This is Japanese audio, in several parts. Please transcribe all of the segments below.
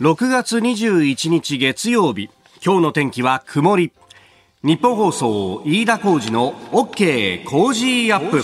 6月21日月曜日。今日の天気は曇り。日本放送飯田浩二の OK 工事アップ。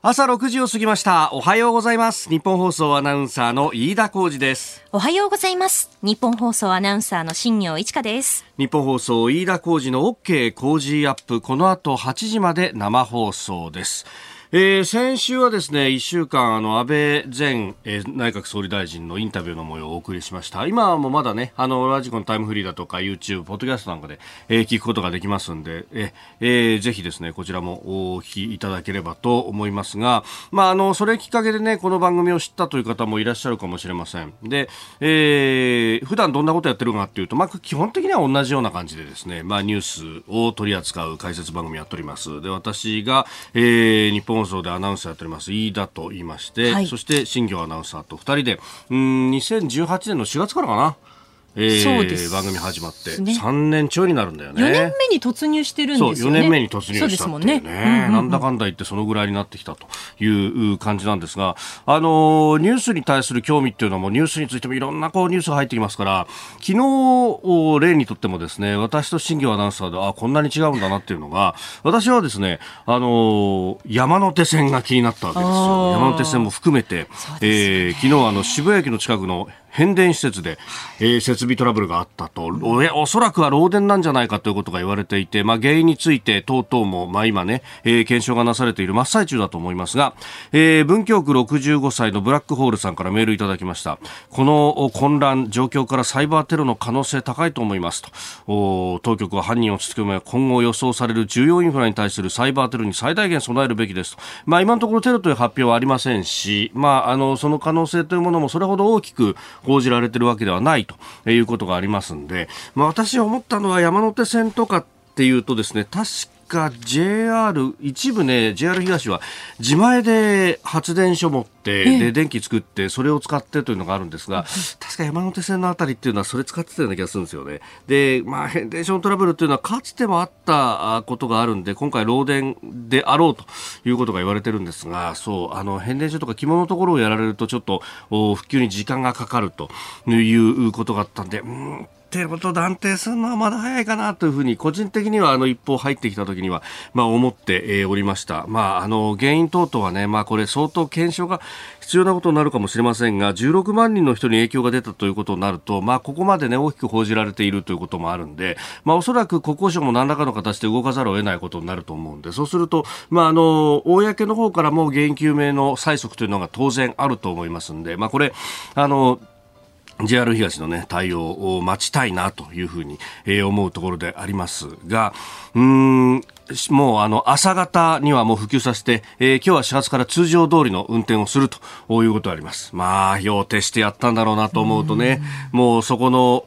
朝6時を過ぎました。おはようございます。日本放送アナウンサーの飯田浩二です。おはようございます。日本放送アナウンサーの新業一華です。日本放送飯田浩二の OK 工事アップ。この後8時まで生放送ですえー、先週はですね、1週間、あの、安倍前、えー、内閣総理大臣のインタビューの模様をお送りしました。今もまだね、あの、ラジコのタイムフリーだとか、YouTube、ポッドキャストなんかで、えー、聞くことができますんで、ええー、ぜひですね、こちらもお聞きいただければと思いますが、まあ、あの、それきっかけでね、この番組を知ったという方もいらっしゃるかもしれません。で、えー、普段どんなことやってるかっていうと、まあ、基本的には同じような感じでですね、まあ、ニュースを取り扱う解説番組やっております。で、私が、えー、日本放送でアナウンサーやっております。飯田と言いまして、はい、そして新業アナウンサーと2人でうん2018年の4月からかなえー、そうです。番組始まって。3年ちょいになるんだよね。4年目に突入してるんですよね。4年目に突入したっていうね、ね。なんだかんだ言ってそのぐらいになってきたという感じなんですがあのニュースに対する興味っていうのもニュースについてもいろんなこうニュースが入ってきますから昨日例にとってもですね私と新業アナウンサーであこんなに違うんだなっていうのが私はですねあの山手線が気になったわけですよ。山手線も含めて、ね。えー、昨日あの渋谷駅の近くの変電施設で、えー、設備トラブルがあったと、おおそらくは漏電なんじゃないかということが言われていて、まあ、原因について等々も、まあ、今ね、えー、検証がなされている真っ最中だと思いますが、えー、文京区65歳のブラックホールさんからメールいただきました。この混乱、状況からサイバーテロの可能性高いと思いますと。お当局は犯人をつつけめ、今後予想される重要インフラに対するサイバーテロに最大限備えるべきですと。まあ、今のところテロという発表はありませんし、まあ、あの、その可能性というものもそれほど大きく報じられてるわけではないということがありますんで、まあ、私思ったのは山手線とかっていうとですね、確か JR、一部ね、JR 東は自前で発電所持って、で、電気作って、それを使ってというのがあるんですが、確か山手線のあたりっていうのはそれ使ってたような気がするんですよね。で、まあ、変電所のトラブルっていうのはかつてもあったことがあるんで、今回漏電であろうということが言われてるんですが、そう、あの、変電所とか着物のところをやられるとちょっと、復旧に時間がかかるということがあったんで、うんっていることを断定するのはまだ早いかなというふうに個人的にはあの一報入ってきた時にはまあ思っておりました。まああの原因等々はねまあこれ相当検証が必要なことになるかもしれませんが16万人の人に影響が出たということになるとまあここまでね大きく報じられているということもあるんでまあおそらく国交省も何らかの形で動かざるを得ないことになると思うんでそうするとまああの公の方からも原因究明の催促というのが当然あると思いますんでまあこれあの JR 東のね、対応を待ちたいなというふうに、えー、思うところでありますが、うん、もうあの朝方にはもう普及させて、えー、今日は始発から通常通りの運転をするということがあります。まあ、要定してやったんだろうなと思うとね、うもうそこの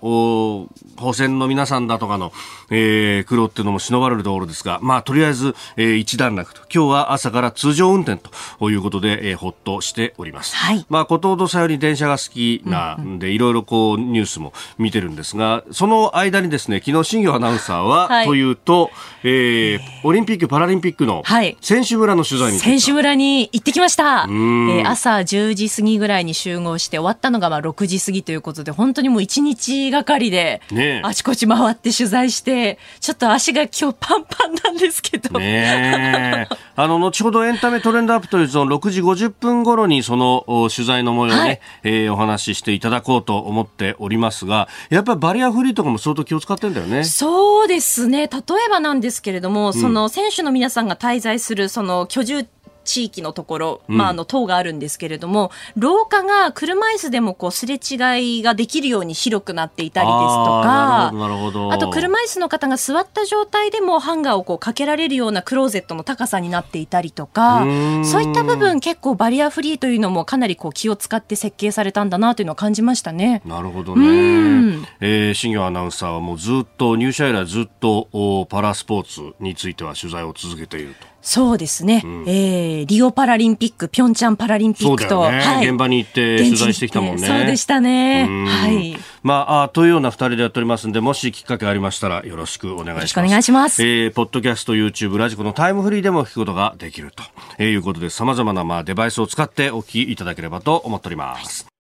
保線の皆さんだとかの、えー、苦労っていうのも忍ばれるところですが、まあ、とりあえず、えー、一段落と。今日は朝から通常運転ということで、えー、ほっとしております。はい。まあ、ことほどさより電車が好きなんで、いろいろこう、ニュースも見てるんですが、その間にですね、昨日、新業アナウンサーは、はい、というと、えー、オリンピック・パラリンピックの選手村の取材に、選手村に行ってきました、えー、朝10時過ぎぐらいに集合して終わったのがまあ6時過ぎということで本当にもう1日がかりであちこち回って取材してちょっと足が今日パンパンなんですけど、ね、あの後ほどエンタメトレンドアップというゾーン6時50分頃にその取材の模様をね、はい、えー、お話ししていただこうと思っておりますがやっぱりバリアフリーとかも相当気を使ってんだよね。そうですね。例えばなんですけれども、その選手の皆さんが滞在するその居住地域のところ、まあ、あの、塔があるんですけれども、うん、廊下が車椅子でもこう、すれ違いができるように広くなっていたりですとか、あと車椅子の方が座った状態でもハンガーをこうかけられるようなクローゼットの高さになっていたりとか、そういった部分結構バリアフリーというのもかなりこう気を使って設計されたんだなというのを感じましたね。なるほどね。えー、新業アナウンサーはもうずっと入社以来ずっとパラスポーツについては取材を続けていると。そうですね、うん、えー、リオパラリンピック、ピョンチャンパラリンピックと、ねはい、現場に行って取材してきたもんね。そうでしたね。はい。まあ、あというような二人でやっておりますんで、もしきっかけありましたらよろしくお願いします。よろしくお願いします。えー、ポッドキャスト、YouTube、ラジコのタイムフリーでも聞くことができるということで、様々なまあデバイスを使ってお聞きいただければと思っております。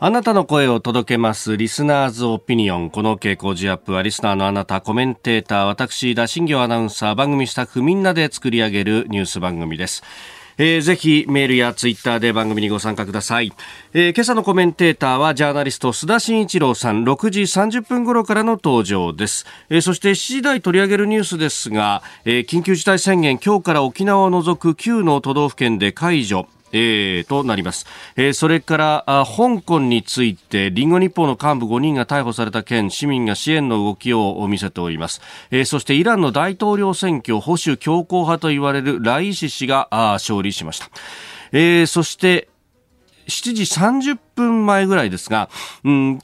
あなたの声を届けます。リスナーズオピニオン。この傾向ジアップは、リスナーのあなた、コメンテーター、私、田新行アナウンサー、番組スタッフみんなで作り上げるニュース番組です。えー、ぜひメールやツイッターで番組にご参加ください、えー、今朝のコメンテーターはジャーナリスト須田慎一郎さん6時30分頃からの登場です、えー、そして7時台取り上げるニュースですが、えー、緊急事態宣言今日から沖縄を除く9の都道府県で解除えー、となります、えー、それからあ香港についてリンゴ日報の幹部5人が逮捕された件市民が支援の動きを見せております、えー、そしてイランの大統領選挙保守強硬派と言われるライシ氏があ勝利しました、えー、そして7時30分前ぐらいですが、うん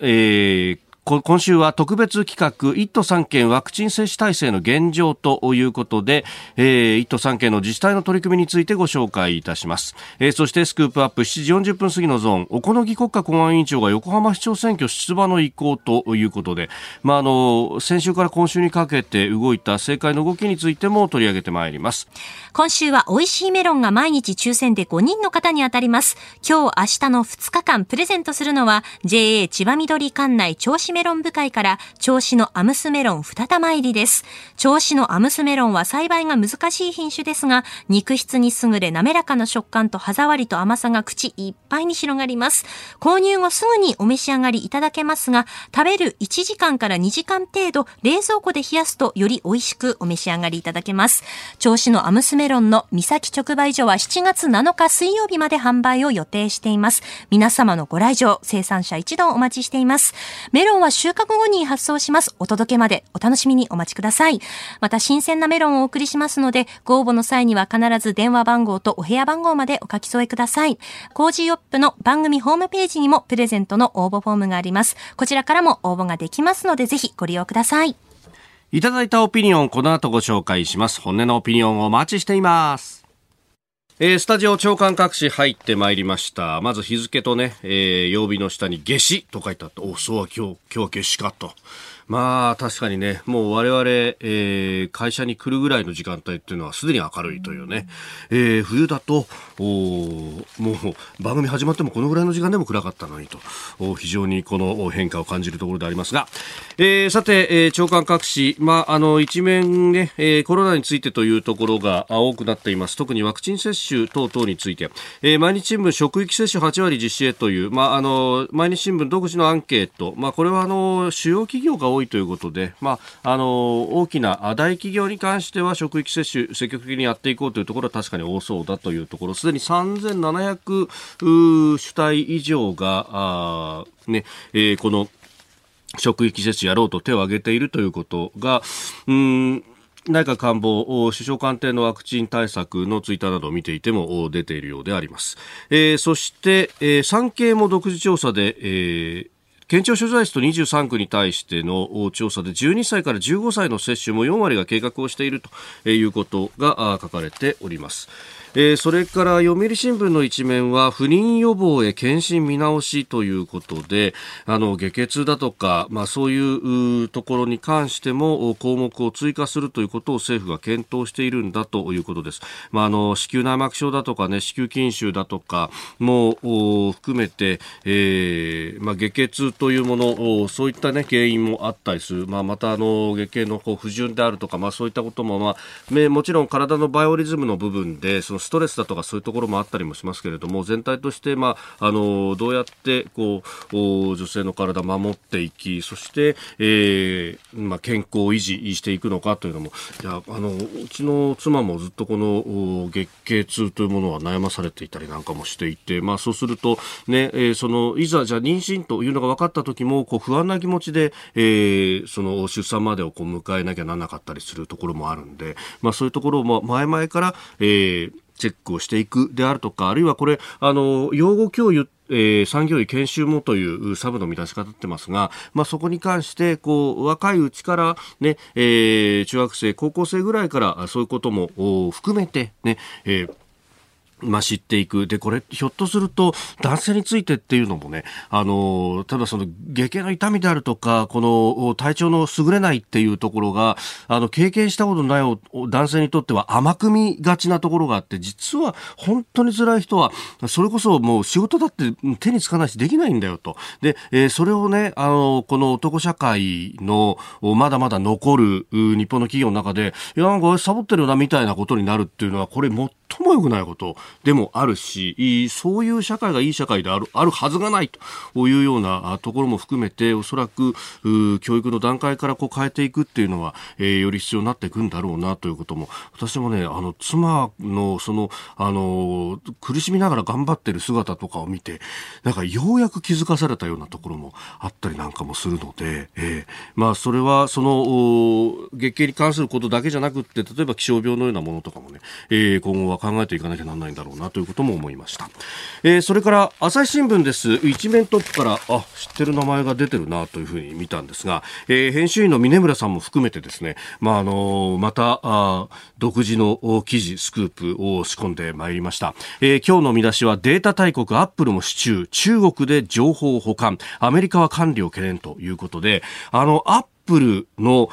えー、今週は特別企画1都3県ワクチン接種体制の現状ということで、えー、1都3県の自治体の取り組みについてご紹介いたします、えー、そしてスクープアップ7時40分過ぎのゾーン小此木国家公安委員長が横浜市長選挙出馬の意向ということで、まあ、あの先週から今週にかけて動いた政界の動きについても取り上げてまいります。今週は美味しいメロンが毎日抽選で5人の方に当たります。今日明日の2日間プレゼントするのは JA 千葉緑管内銚子メロン部会から銚子のアムスメロン二玉入りです。銚子のアムスメロンは栽培が難しい品種ですが、肉質に優れ滑らかな食感と歯触りと甘さが口いっぱいに広がります。購入後すぐにお召し上がりいただけますが、食べる1時間から2時間程度冷蔵庫で冷やすとより美味しくお召し上がりいただけます。銚子のアムスメロンの三崎直売所は7月7日水曜日まで販売を予定しています。皆様のご来場、生産者一同お待ちしています。メロンは収穫後に発送します。お届けまでお楽しみにお待ちください。また、新鮮なメロンをお送りしますので、ご応募の際には必ず電話番号とお部屋番号までお書き添えください。コージーヨップの番組ホームページにもプレゼントの応募フォームがあります。こちらからも応募ができますので、ぜひご利用ください。いただいたオピニオン、この後ご紹介します。本音のオピニオンをお待ちしています。えー、スタジオ長官各紙入ってまいりました。まず日付とね、えー、曜日の下に夏至と書いてあって、お、そうは今日、今日は夏至かと。まあ確かにね、もう我々、えー、会社に来るぐらいの時間帯っていうのはすでに明るいというね、えー、冬だとおもう番組始まってもこのぐらいの時間でも暗かったのにと。お非常にこの変化を感じるところでありますが、えー、さて、えー、長官各紙、まあ、あの一面ね、えー、コロナについてというところが多くなっています。特にワクチン接種等々について、えー、毎日新聞職域接種8割実施へという、まあ、あの毎日新聞独自のアンケート、まあ、これはあの主要企業が多いということで、まあ、あの大きな大企業に関しては職域接種積極的にやっていこうというところは確かに多そうだというところすでに3700主体以上があ、ねえー、この職域接種やろうと手を挙げているということが、うん内閣官房、首相官邸のワクチン対策のツイッターなどを見ていても出ているようであります。えー、そして、えー、産経も独自調査で、えー、県庁所在地と23区に対しての調査で12歳から15歳の接種も4割が計画をしているということが書かれております。えー、それから読売新聞の一面は不妊予防へ検診見直しということであの下血だとか、まあ、そういうところに関しても項目を追加するということを政府が検討しているんだということです。まあ、あの子宮内膜症だとか、ね、子宮筋腫だとかも含めて、えーまあ、下血というものそういった、ね、原因もあったりする、まあ、またあの月経のこう不順であるとか、まあ、そういったことも、まあ、もちろん体のバイオリズムの部分でそのストレスだとかそういうところもあったりもしますけれども全体として、まあ、あのどうやってこう女性の体を守っていきそして、えーまあ、健康を維持していくのかというのもいやあのうちの妻もずっとこの月経痛というものは悩まされていたりなんかもしていて、まあ、そうすると、ねえー、そのいざじゃ妊娠というのが分かった時もこう不安な気持ちで、えー、その出産までをこう迎えなきゃならなかったりするところもあるんで、まあ、そういうところも前々から、えーチェックをしていくであるとか、あるいはこれ、あの、養護教諭えー、産業医研修もというサブの見出し方ってますが、まあ、そこに関してこう若いうちからね、えー、中学生高校生ぐらいからそういうことも含めてね、えーまあ、知っていく。で、これ、ひょっとすると、男性についてっていうのもね、あの、ただその、下痢の痛みであるとか、この、体調の優れないっていうところが、あの、経験したことない男性にとっては甘く見がちなところがあって、実は、本当に辛い人は、それこそもう仕事だって手につかないしできないんだよと。で、えー、それをね、あの、この男社会の、まだまだ残る日本の企業の中で、いや、なんかサボってるな、みたいなことになるっていうのは、これも最も良くないことでもあるし、そういう社会がいい社会である、あるはずがないというようなところも含めて、おそらく、教育の段階からこう変えていくっていうのは、えー、より必要になっていくんだろうなということも、私もね、あの、妻の、その、あの、苦しみながら頑張ってる姿とかを見て、なんかようやく気づかされたようなところもあったりなんかもするので、えー、まあ、それは、その、月経に関することだけじゃなくって、例えば気象病のようなものとかもね、えー、今後は考えていかなきゃならないんだろうなということも思いました。えー、それから朝日新聞です。一面トップから、あ、知ってる名前が出てるなというふうに見たんですが、えー、編集員の峰村さんも含めてですね、まあ、あのまた、あ独自の記事、スクープを仕込んでまいりました。えー、今日の見出しはデータ大国アップルも支柱、中国で情報保管、アメリカは管理を懸念ということで、あの、アップルの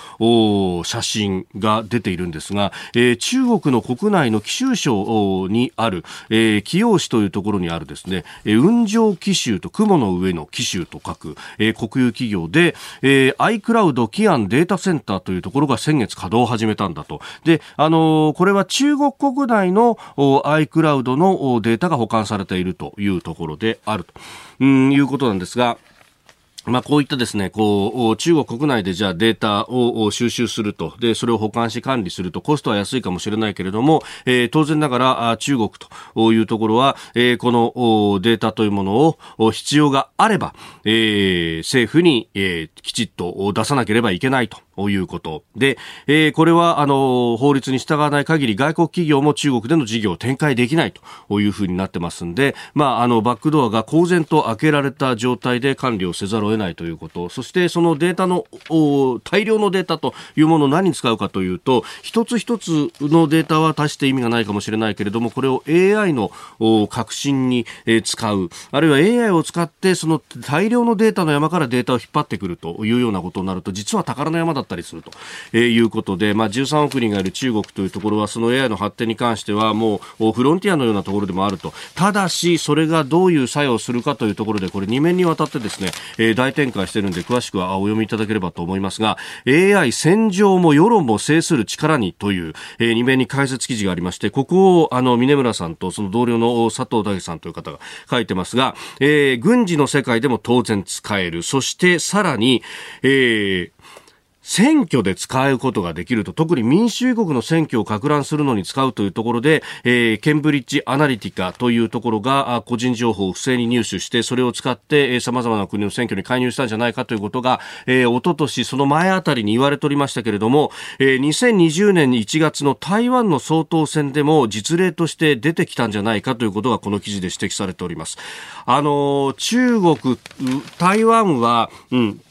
写真が出ているんですが、えー、中国の国内の貴州省にある、えー、貴陽市というところにあるですね、えー、雲上貴州と雲の上の貴州と書く、えー、国有企業で、えー、iCloud キアンデータセンターというところが先月稼働を始めたんだと。で、あのー、これは中国国内の iCloud のデータが保管されているというところであると、うん、いうことなんですが、まあ、こういったですね、こう、中国国内でじゃあデータを収集すると、で、それを保管し管理すると、コストは安いかもしれないけれども、えー、当然ながら中国というところは、えー、このデータというものを必要があれば、えー、政府に、えー、きちっと出さなければいけないと。いうこと。で、えー、これはあの法律に従わない限り外国企業も中国での事業を展開できないというふうになってますんで、まあ、あのバックドアが公然と開けられた状態で管理をせざるを得ないということ。そしてそのデータの大量のデータというものを何に使うかというと一つ一つのデータは足して意味がないかもしれないけれどもこれを AI の革新に使う。あるいは AI を使ってその大量のデータの山からデータを引っ張ってくるというようなことになると実は宝の山だったりすると、えー、いうことで、まあ、13億人がいる中国というところはその AI の発展に関してはもうフロンティアのようなところでもあると。ただしそれがどういう作用するかというところでこれ2面にわたってですね、えー、大展開しているので詳しくはお読みいただければと思いますが AI 戦場も世論も制する力にという、えー、2面に解説記事がありましてここをあの峰村さんとその同僚の佐藤大さんという方が書いてますが、えー、軍事の世界でも当然使える。そしてさらに、えー選挙で使うことができると、特に民主主義国の選挙をか乱するのに使うというところで、えー、ケンブリッジアナリティカというところが個人情報を不正に入手して、それを使って、えー、様々な国の選挙に介入したんじゃないかということが、えー、おととし、その前あたりに言われておりましたけれども、えー、2020年1月の台湾の総統選でも実例として出てきたんじゃないかということがこの記事で指摘されております。あのー、中国、台湾は、うん、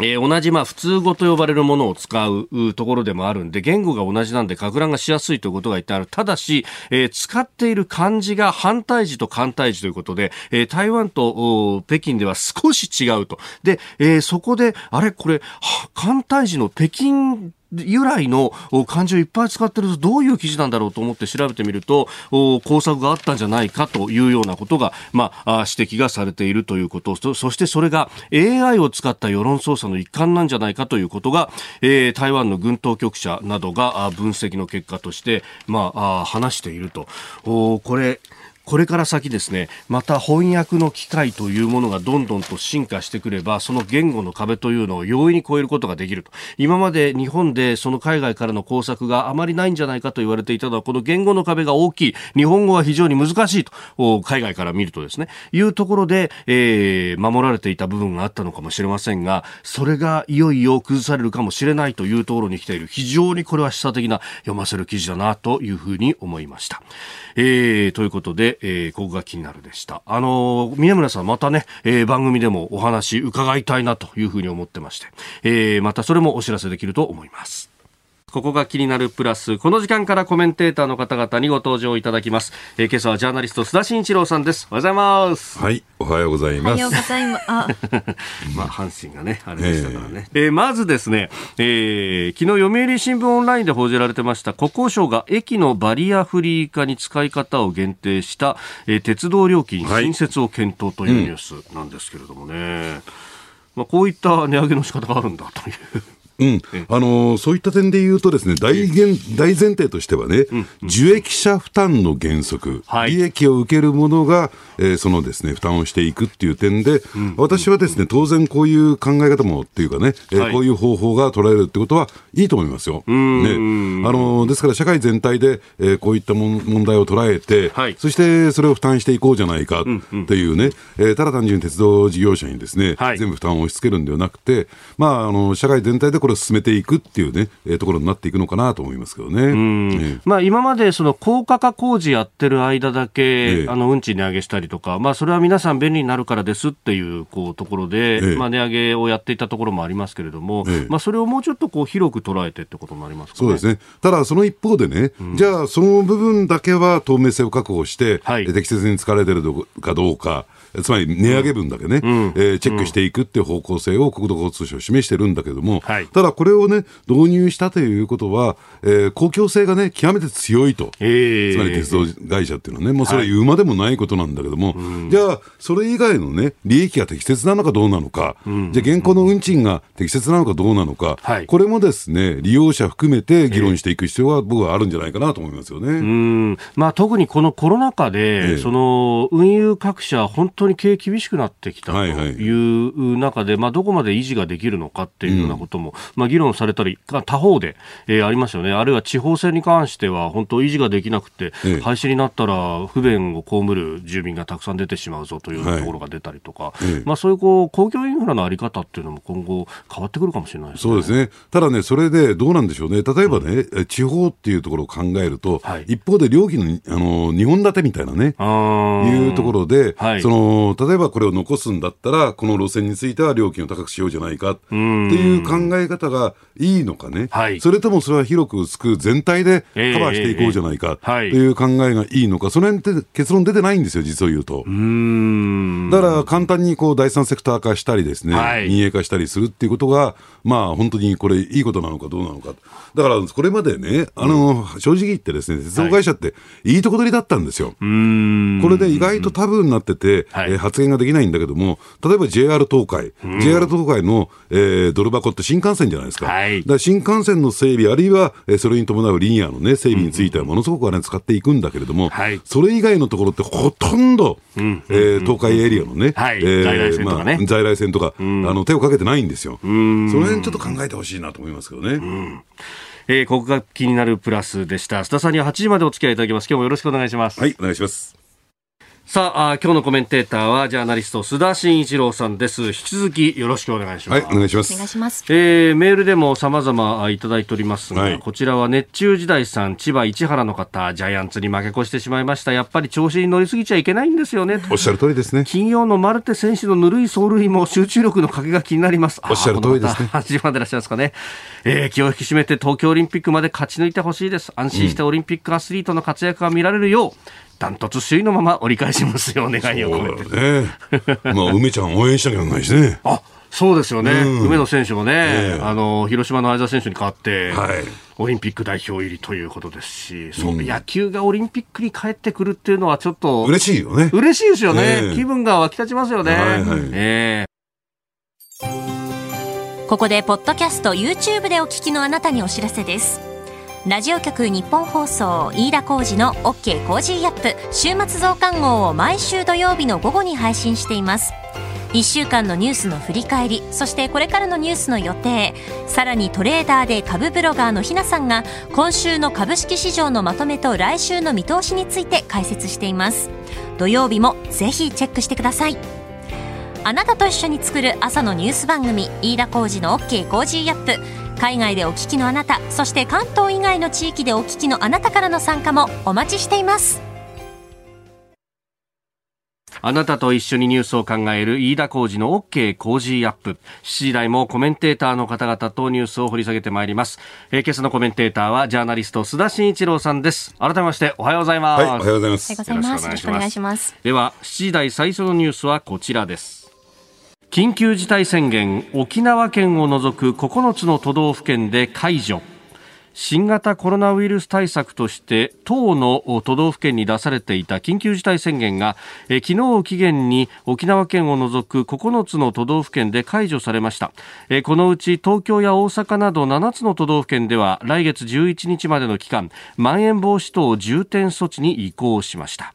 えー、同じまあ普通語と呼ばれるものを使うところでもあるんで、言語が同じなんで、か乱がしやすいということが言ってある。ただし、えー、使っている漢字が反対字と反対字ということで、えー、台湾と北京では少し違うと。で、え、そこで、あれ？これ、反対字の北京由来の漢字をいっぱい使ってるとどういう記事なんだろうと思って調べてみると工作があったんじゃないかというようなことが、まあ、指摘がされているということそしてそれが AI を使った世論操作の一環なんじゃないかということが、えー、台湾の軍当局者などが分析の結果として、まあ、話していると。これこれから先ですね、また翻訳の機会というものがどんどんと進化してくれば、その言語の壁というのを容易に超えることができると。今まで日本でその海外からの工作があまりないんじゃないかと言われていたのは、この言語の壁が大きい。日本語は非常に難しいと、海外から見るとですね、いうところで、えー、守られていた部分があったのかもしれませんが、それがいよいよ崩されるかもしれないというところに来ている。非常にこれは示唆的な読ませる記事だなというふうに思いました。えー、ということで、えー、ここが気になるでした。あのー、宮村さんまたね、えー、番組でもお話伺いたいなというふうに思ってまして、えー、またそれもお知らせできると思います。ここが気になるプラス。この時間からコメンテーターの方々にご登場いただきます。えー、今朝はジャーナリスト須田慎一郎さんです。おはようございます。はい、おはようございます。おはようございます。あ まあ、阪神がね、あれでしたからね。えー、えー、まずですね、えー、昨日読売新聞オンラインで報じられてました、国交省が駅のバリアフリー化に使い方を限定した、えー、鉄道料金新設を検討というニュースなんですけれどもね。はいうん、まあ、こういった値上げの仕方があるんだという。うん、あのー、そういった点で言うとですね、大前大前提としてはね、受益者負担の原則、はい、利益を受ける者が、えー、そのですね、負担をしていくっていう点で、うん、私はですね、当然こういう考え方もっていうかね、えー、こういう方法が取られるってことはいいと思いますよ。ね、あのー、ですから社会全体で、えー、こういったも問題を捉えて、はい、そしてそれを負担していこうじゃないかっていうね、えー、ただ単純に鉄道事業者にですね、はい、全部負担を押し付けるんではなくて、まあ、あの、社会全体でこれを進めていくっていうね、えー、ところになっていくのかなと思いますけどね。えー、まあ、今までその高価化工事やってる間だけ、えー、あの運賃値上げしたりとか、まあ、それは皆さん便利になるからですっていうこうところで、えー、まあ、値上げをやっていたところもありますけれども、まあ、それをもうちょっとこう広く捉えてってことになりますか、ね、そうですね。ただ、その一方でね、うん、じゃあ、その部分だけは透明性を確保して、はい、適切に使われてるかどうか、つまり値上げ分だけね、うん、えー、チェックしていくっていう方向性を国土交通省示してるんだけども、はい、ただこれをね、導入したということは、えー、公共性がね、極めて強いと、えー、つまり鉄道会社っていうのはね、もうそれは言うまでもないことなんだけども、はい、じゃあ、それ以外のね、利益が適切なのかどうなのか、うん、じゃあ、現行の運賃が適切なのかどうなのか、はい、これもですね、利用者含めて議論していく必要は僕はあるんじゃないかなと思いますよね。うんまあ、特にこのコロナ禍で、えー、その運輸各社、本当に経営厳しくなってきたという中で、はい。はい、まあ、どこまで維持ができるのかっていうようなことも、うん、まあ、議論されたり、他方で、えー、ありますよね。あるいは地方線に関しては、本当維持ができなくて、ええ、廃止になったら不便を被る住民がたくさん出てしまうぞというところが出たりとか、はい、まあ、そういうこう公共インフラのあり方っていうのも今後変わってくるかもしれないですね。そうですね。ただね、それでどうなんでしょうね。例えばね、うん、地方っていうところを考えると、はい、一方で料金の、あの、2本立てみたいなね、いうところで、はい、その、例えばこれを残すんだったら、この路線については料金を高くしようじゃないかっていう考え方がいいのかね、はい、それともそれは広く薄く全体でカバーしていこうじゃないかとい。う考えがいいのか、その辺って結論出てないんですよ、実を言うと。うだから簡単にこう第三セクター化したりですね、はい、民営化したりするっていうことが、まあ本当にこれいいことなのかどうなのか。だからこれまでね、あの、正直言ってですね、鉄道会社っていいとこ取りだったんですよ。これで意外とタブーになってて、えー、発言ができないんだけども、例えば JR 東海、JR 東海の、えー、ドル箱って新幹線じゃないですか。はい、だ新幹線の整備、あるいは、えー、それに伴うリニアのね、整備についてはものすごくお金使っていくんだけれども、はい、それ以外のところってほとんど、うんえー、東海エリアのね、はい、えー、在来線とかね、まあ、在来線とか、うん、あの手をかけてないんですよ。その辺ちょっと考えてほしいなと思いますけどね。うんえー、ここが気になるプラスでした。須田さんには8時までお付き合いいただきます。今日もよろしくお願いします。はい、お願いします。さあ今日のコメンテーターはジャーナリスト須田慎一郎さんです。引き続きよろしくお願いします、はい、お願いします。お願いします、えー、メールでも様々いただいておりますが、はい、こちらは熱中時代さん千葉市原の方ジャイアンツに負け越してしまいました。やっぱり調子に乗りすぎちゃいけないんですよね。おっしゃる通りですね。金曜のマルテ選手のぬるい走塁も集中力のかけが気になります。おっしゃる通りですね。8時までいらっしゃいますか。ね、えー、気を引き締めて東京オリンピックまで勝ち抜いてほしいです。安心してオリンピックアスリートの活躍が見られるよう、ダントツ首位のまま折り返しますよ、願いを込めて。ね、まあ、梅ちゃん応援しなきゃないしね。あそうですよね、うん、梅野選手もね、あの広島の相澤選手に代わって、はい、オリンピック代表入りということですし、そう、うん、野球がオリンピックに帰ってくるっていうのは、ちょっと嬉しいよね。嬉しいですよね、気分が湧き立ちますよね。はいはい、えー、ここで、ポッドキャスト、YouTube でお聞きのあなたにお知らせです。ラジオ局日本放送飯田浩二の OK コージーアップ週末増刊号を毎週土曜日の午後に配信しています。1週間のニュースの振り返りそしてこれからのニュースの予定さらにトレーダーで株ブロガーのひなさんが今週の株式市場のまとめと来週の見通しについて解説しています。土曜日もぜひチェックしてください。あなたと一緒に作る朝のニュース番組飯田浩二の OK コージーアップ。海外でお聞きのあなたそして関東以外の地域でお聞きのあなたからの参加もお待ちしていますあなたと一緒にニュースを考える飯田浩二の OK 工事アップ。7時台もコメンテーターの方々とニュースを掘り下げてまいります。えー、今朝のコメンテーターはジャーナリスト須田慎一郎さんです。改めましておはようございます。はい、おはようございます。よろしくお願いします。では、7時台最初のニュースはこちらです。緊急事態宣言、沖縄県を除く9つの都道府県で解除。新型コロナウイルス対策として10の都道府県に出されていた緊急事態宣言がえ昨日を期限に沖縄県を除く9つの都道府県で解除されましたえこのうち東京や大阪など7つの都道府県では来月11日までの期間まん延防止等重点措置に移行しました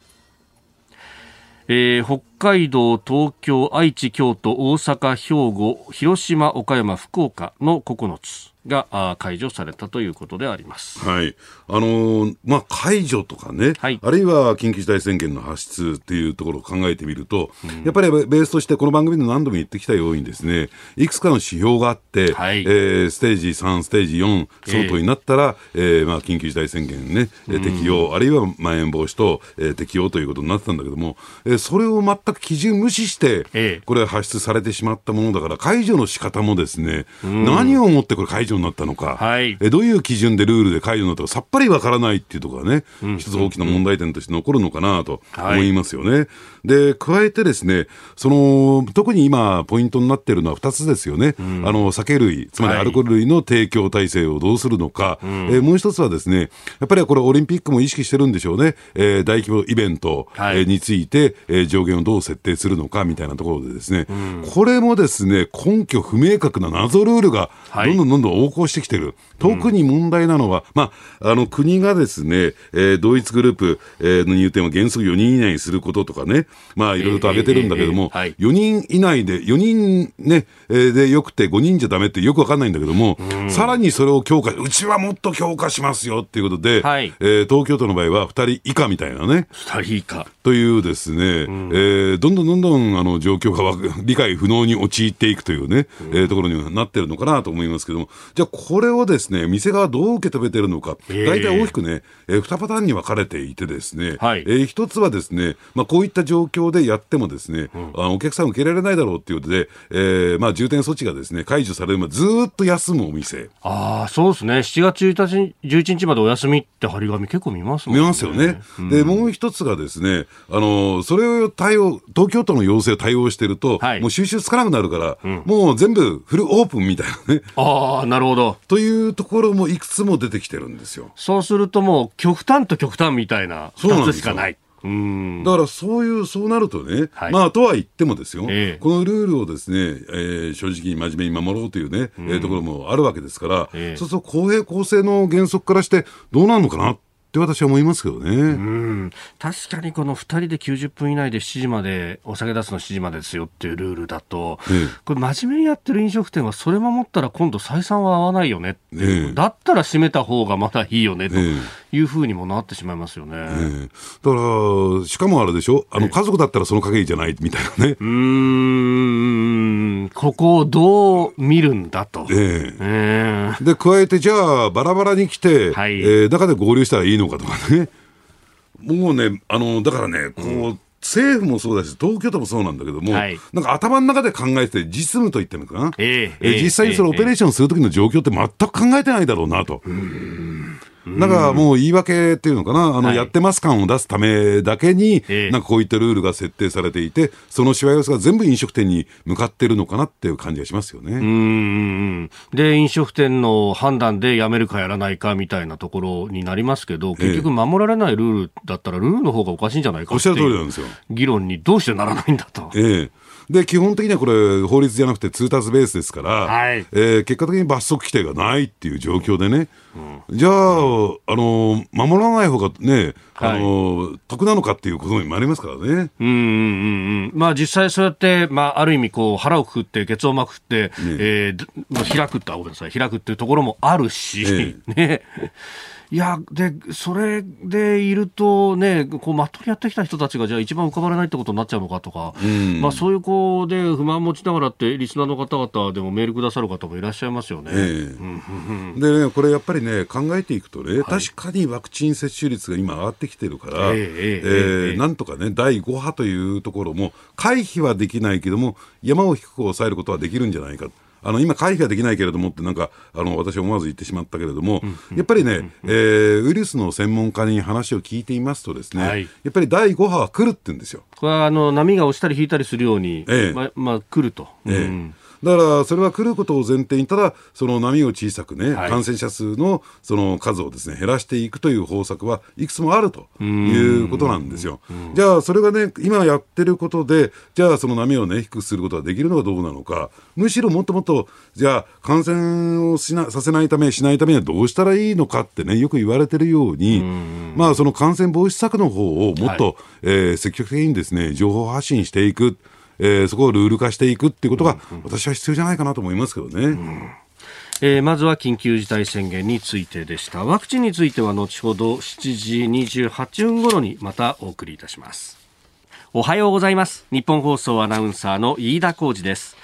えー、北海道、東京、愛知、京都、大阪、兵庫、広島、岡山、福岡の9つ。が解除されたということであります。はい。あのー、まあ、解除とかね、はい、あるいは緊急事態宣言の発出っていうところを考えてみると、うん、やっぱりベースとしてこの番組で何度も言ってきたようにですね、いくつかの指標があって、はい、えー、ステージ3、ステージ4相当になったら、えー、えー、まあ、緊急事態宣言ね、うん、適用、あるいはまん延防止と、えー、適用ということになってたんだけども、えー、それを全く基準無視して、これ発出されてしまったものだから、解除の仕方もですね、うん、何をもってこれ解除になったのか、はい、えどういう基準でルールで解除になったかさっぱりわからないっていうところがね、うん、一つ大きな問題点として残るのかなと思いますよね。はい、で、加えてですね、その、特に今ポイントになっているのは2つですよね。うん、あの、酒類、つまりアルコール類の提供体制をどうするのか、はい、えー、もう一つはですね、やっぱりこれオリンピックも意識してるんでしょうね。えー、大規模イベント、はい、えー、について、えー、上限をどう設定するのかみたいなところでですね、うん、これもですね、根拠不明確な謎ルールがどんどんどんどん横行してきてる。特に問題なのは、まあ、あの国がですね、えー、同一グループ、えー、の入店は原則4人以内にすることとかね、まあ、いろいろと挙げてるんだけども、えーえーはい、4人以内で、4人ね、えー、でよくて5人じゃダメってよくわかんないんだけども、さらにそれを強化、うちはもっと強化しますよっていうことで、はい、えー、東京都の場合は2人以下みたいなね。2人以下。というですね、うん、えー、どんどんどんどんあの状況が理解不能に陥っていくというね、うん、えー、ところになってるのかなと思いますけども、じゃあこれをですね、店側どう受け止めてるのか、大体大きくね、えー、2パターンに分かれていてですね、はい、えー、一つはですね、まあ、こういった状況でやってもですね、うん、あお客さん受けられないだろうっていうことで、えー、まあ、重点措置がですね、解除されるまでずっと休むお店。ああ、そうですね。7月1日 ,11 日までお休みって張り紙結構見ますもんね。見ますよね。うん、で、もう一つがですね、あの、それを対応、東京都の要請を対応してると、はい、もう収集つかなくなるから、うん、もう全部フルオープンみたいなね。ああ、なるほど。というところもいくつも出てきてるんですよ。そうするともう極端と極端みたいな2つしかない。うん。だからそういう、そうなるとね、はい、まあとは言ってもですよ、えー、このルールをですね、えー、正直に真面目に守ろうというね、うん、えー、ところもあるわけですから、えー、そうすると公平公正の原則からしてどうなるのかなって私は思いますけどね。うん。確かにこの2人で90分以内で7時までお酒出すの7時までですよっていうルールだと、ええ、これ真面目にやってる飲食店はそれ守ったら今度採算は合わないよねえ、だったら閉めた方がまだいいよねというふうにもなってしまいますよね。だからしかもあれでしょ？あの家族だったらその限りじゃないみたいなね。うん。ここをどう見るんだと。ええ。で加えてじゃあバラバラに来て、はい、えー、中で合流したらいいのかとかね。もうね、あの、だからね、こう、うん。政府もそうだし、東京都もそうなんだけども、はい、なんか頭の中で考えて、実務と言ってるのかな、えー、えー、実際にそのオペレーションするときの状況って全く考えてないだろうなと。なんかもう言い訳っていうのかな、あの、やってます感を出すためだけに、なんかこういったルールが設定されていて、そのしわ寄せが全部飲食店に向かってるのかなっていう感じがしますよね。うんで、飲食店の判断でやめるかやらないかみたいなところになりますけど、結局守られないルールだったら、ルールの方がおかしいんじゃないかっていう議論にどうしてならないんだと。ええで、基本的にはこれ、法律じゃなくて通達ベースですから、はい、えー、結果的に罰則規定がないっていう状況でね、うん、じゃあ、あの守らない方がね、あの、はい、得なのかっていうことにもありますからね。うんうんうん。まあ実際そうやって、まあある意味こう腹をくくって、ケツをまくって、ねえー、開くって、ごめんなさい、開くっていうところもあるし、ね。ねいや、で、それでいるとね、こう、まっとうにやってきた人たちが、じゃあ一番浮かばれないってことになっちゃうのかとか、うん、まあそういうこうで不満持ちながらって、リスナーの方々でもメールくださる方もいらっしゃいますよね。えー、でね、これやっぱりね、考えていくとね、はい、確かにワクチン接種率が今上がってきてるから、えー、えー、えー、なんとかね、第5波というところも、回避はできないけども、山を低く抑えることはできるんじゃないか。あの今、回避はできないけれどもってなんかあの私は思わず言ってしまったけれども、やっぱりね、えー、ウイルスの専門家に話を聞いていますとですね、はい、やっぱり第5波は来るって言うんですよ。これはあの波が押したり引いたりするように、ええままあ、来ると。ええ、うんだからそれは来ることを前提に、ただ、その波を小さくね、はい、感染者数のその数をですね減らしていくという方策はいくつもあるということなんですよ。じゃあ、それがね、今やってることで、じゃあ、その波をね、低くすることができるのかどうなのか、むしろもっともっと、じゃあ、感染をしなさせないため、しないためにはどうしたらいいのかってね、よく言われてるように、まあ、その感染防止策の方をもっと、はい、えー、積極的にですね、情報発信していく。えー、そこをルール化していくっていうことが、私は必要じゃないかなと思いますけどね。うん。えー、まずは緊急事態宣言についてでした。ワクチンについては後ほど7時28分頃にまたお送りいたします。おはようございます。日本放送アナウンサーの飯田浩二です。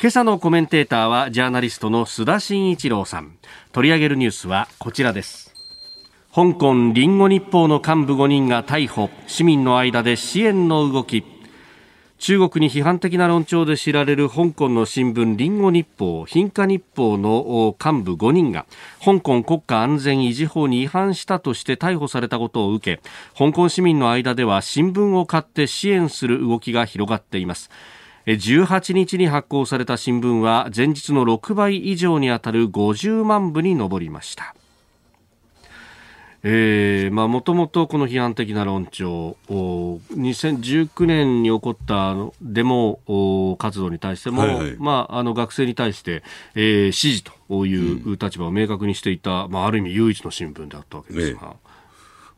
今朝のコメンテーターはジャーナリストの須田慎一郎さん。取り上げるニュースはこちらです。香港リンゴ日報の幹部5人が逮捕。市民の間で支援の動き中国に批判的な論調で知られる香港の新聞リンゴ日報、貧華日報の幹部5人が香港国家安全維持法に違反したとして逮捕されたことを受け、香港市民の間では新聞を買って支援する動きが広がっています。18日に発行された新聞は前日の6倍以上にあたる50万部に上りました。えー、まあもともとこの批判的な論調2019年に起こったデモ活動に対しても、はいはい、まあ、あの学生に対して、えー、支持という立場を明確にしていた、うん、まあ、ある意味唯一の新聞であったわけですが。ね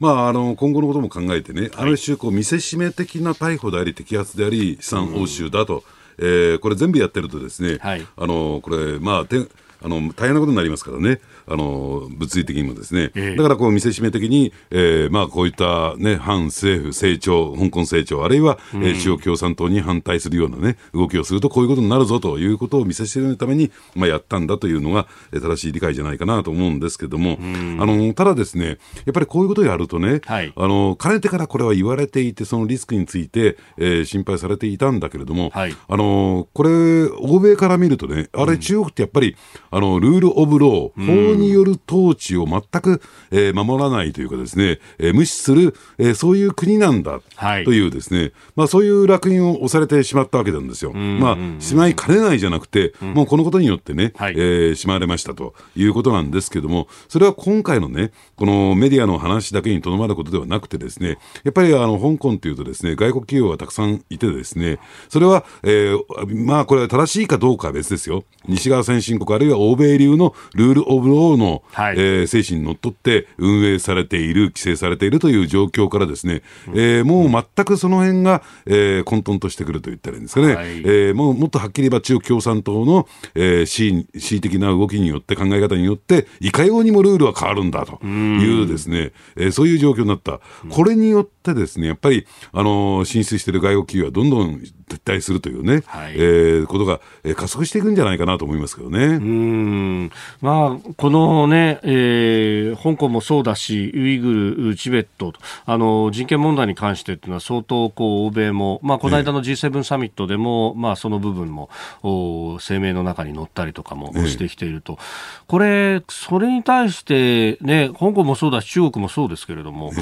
まあ、あの今後のことも考えてね、ある種こう見せしめ的な逮捕であり、摘発であり、資産押収だと、うん、えー、これ全部やってるとですね、はい、あのこれ、まあ、てあの大変なことになりますからね、あの物理的にもですね、えだからこう見せしめ的に、えーまあ、こういった、ね、反政府、成長、香港成長、あるいは、うん、えー、中国共産党に反対するような、ね、動きをすると、こういうことになるぞということを見せしめるために、まあ、やったんだというのが、えー、正しい理解じゃないかなと思うんですけども、うん、あのただですね、やっぱりこういうことをやるとね、はい、あのかねてからこれは言われていて、そのリスクについて、えー、心配されていたんだけれども、はい、あのこれ、欧米から見るとね、あれ、中国ってやっぱり、あのルール・オブ・ロー、法による統治を全く、えー、守らないというかですね、えー、無視する、えー、そういう国なんだというですね、はい、まあそういう烙印を押されてしまったわけなんですよ。まあ、しまいかねないじゃなくて、もうこのことによってね、はい、えー、しまわれましたということなんですけども、それは今回のね、このメディアの話だけにとどまることではなくてですね、やっぱりあの香港というとですね、外国企業がたくさんいてですね、それは、えー、まあこれは正しいかどうかは別ですよ。西側先進国あるいは欧米流のルール・オブ・ローの、はい、えー、精神にのっとって運営されている、規制されているという状況からですね、うん、えー、もう全くその辺が、えー、混沌としてくると言ったらいいんですかね、はい、えー、もうもっとはっきり言えば中国共産党の、えー、恣意的な動きによって、考え方によって、いかようにもルールは変わるんだというですね、えー、そういう状況になった。これによってですね、やっぱり、あのー、進出している外国企業はどんどん撤退するというね、はい、えー、ことが、えー、加速していくんじゃないかなと思いますけどね。うん。まあ、このね、えー、香港もそうだし、ウイグル、チベット、あの人権問題に関してっていうのは相当こう欧米も、まあ、この間の G7 サミットでも、まあ、その部分もお声明の中に載ったりとかもしてきていると、これ、それに対して、ね、香港もそうだし、中国もそうですけれども、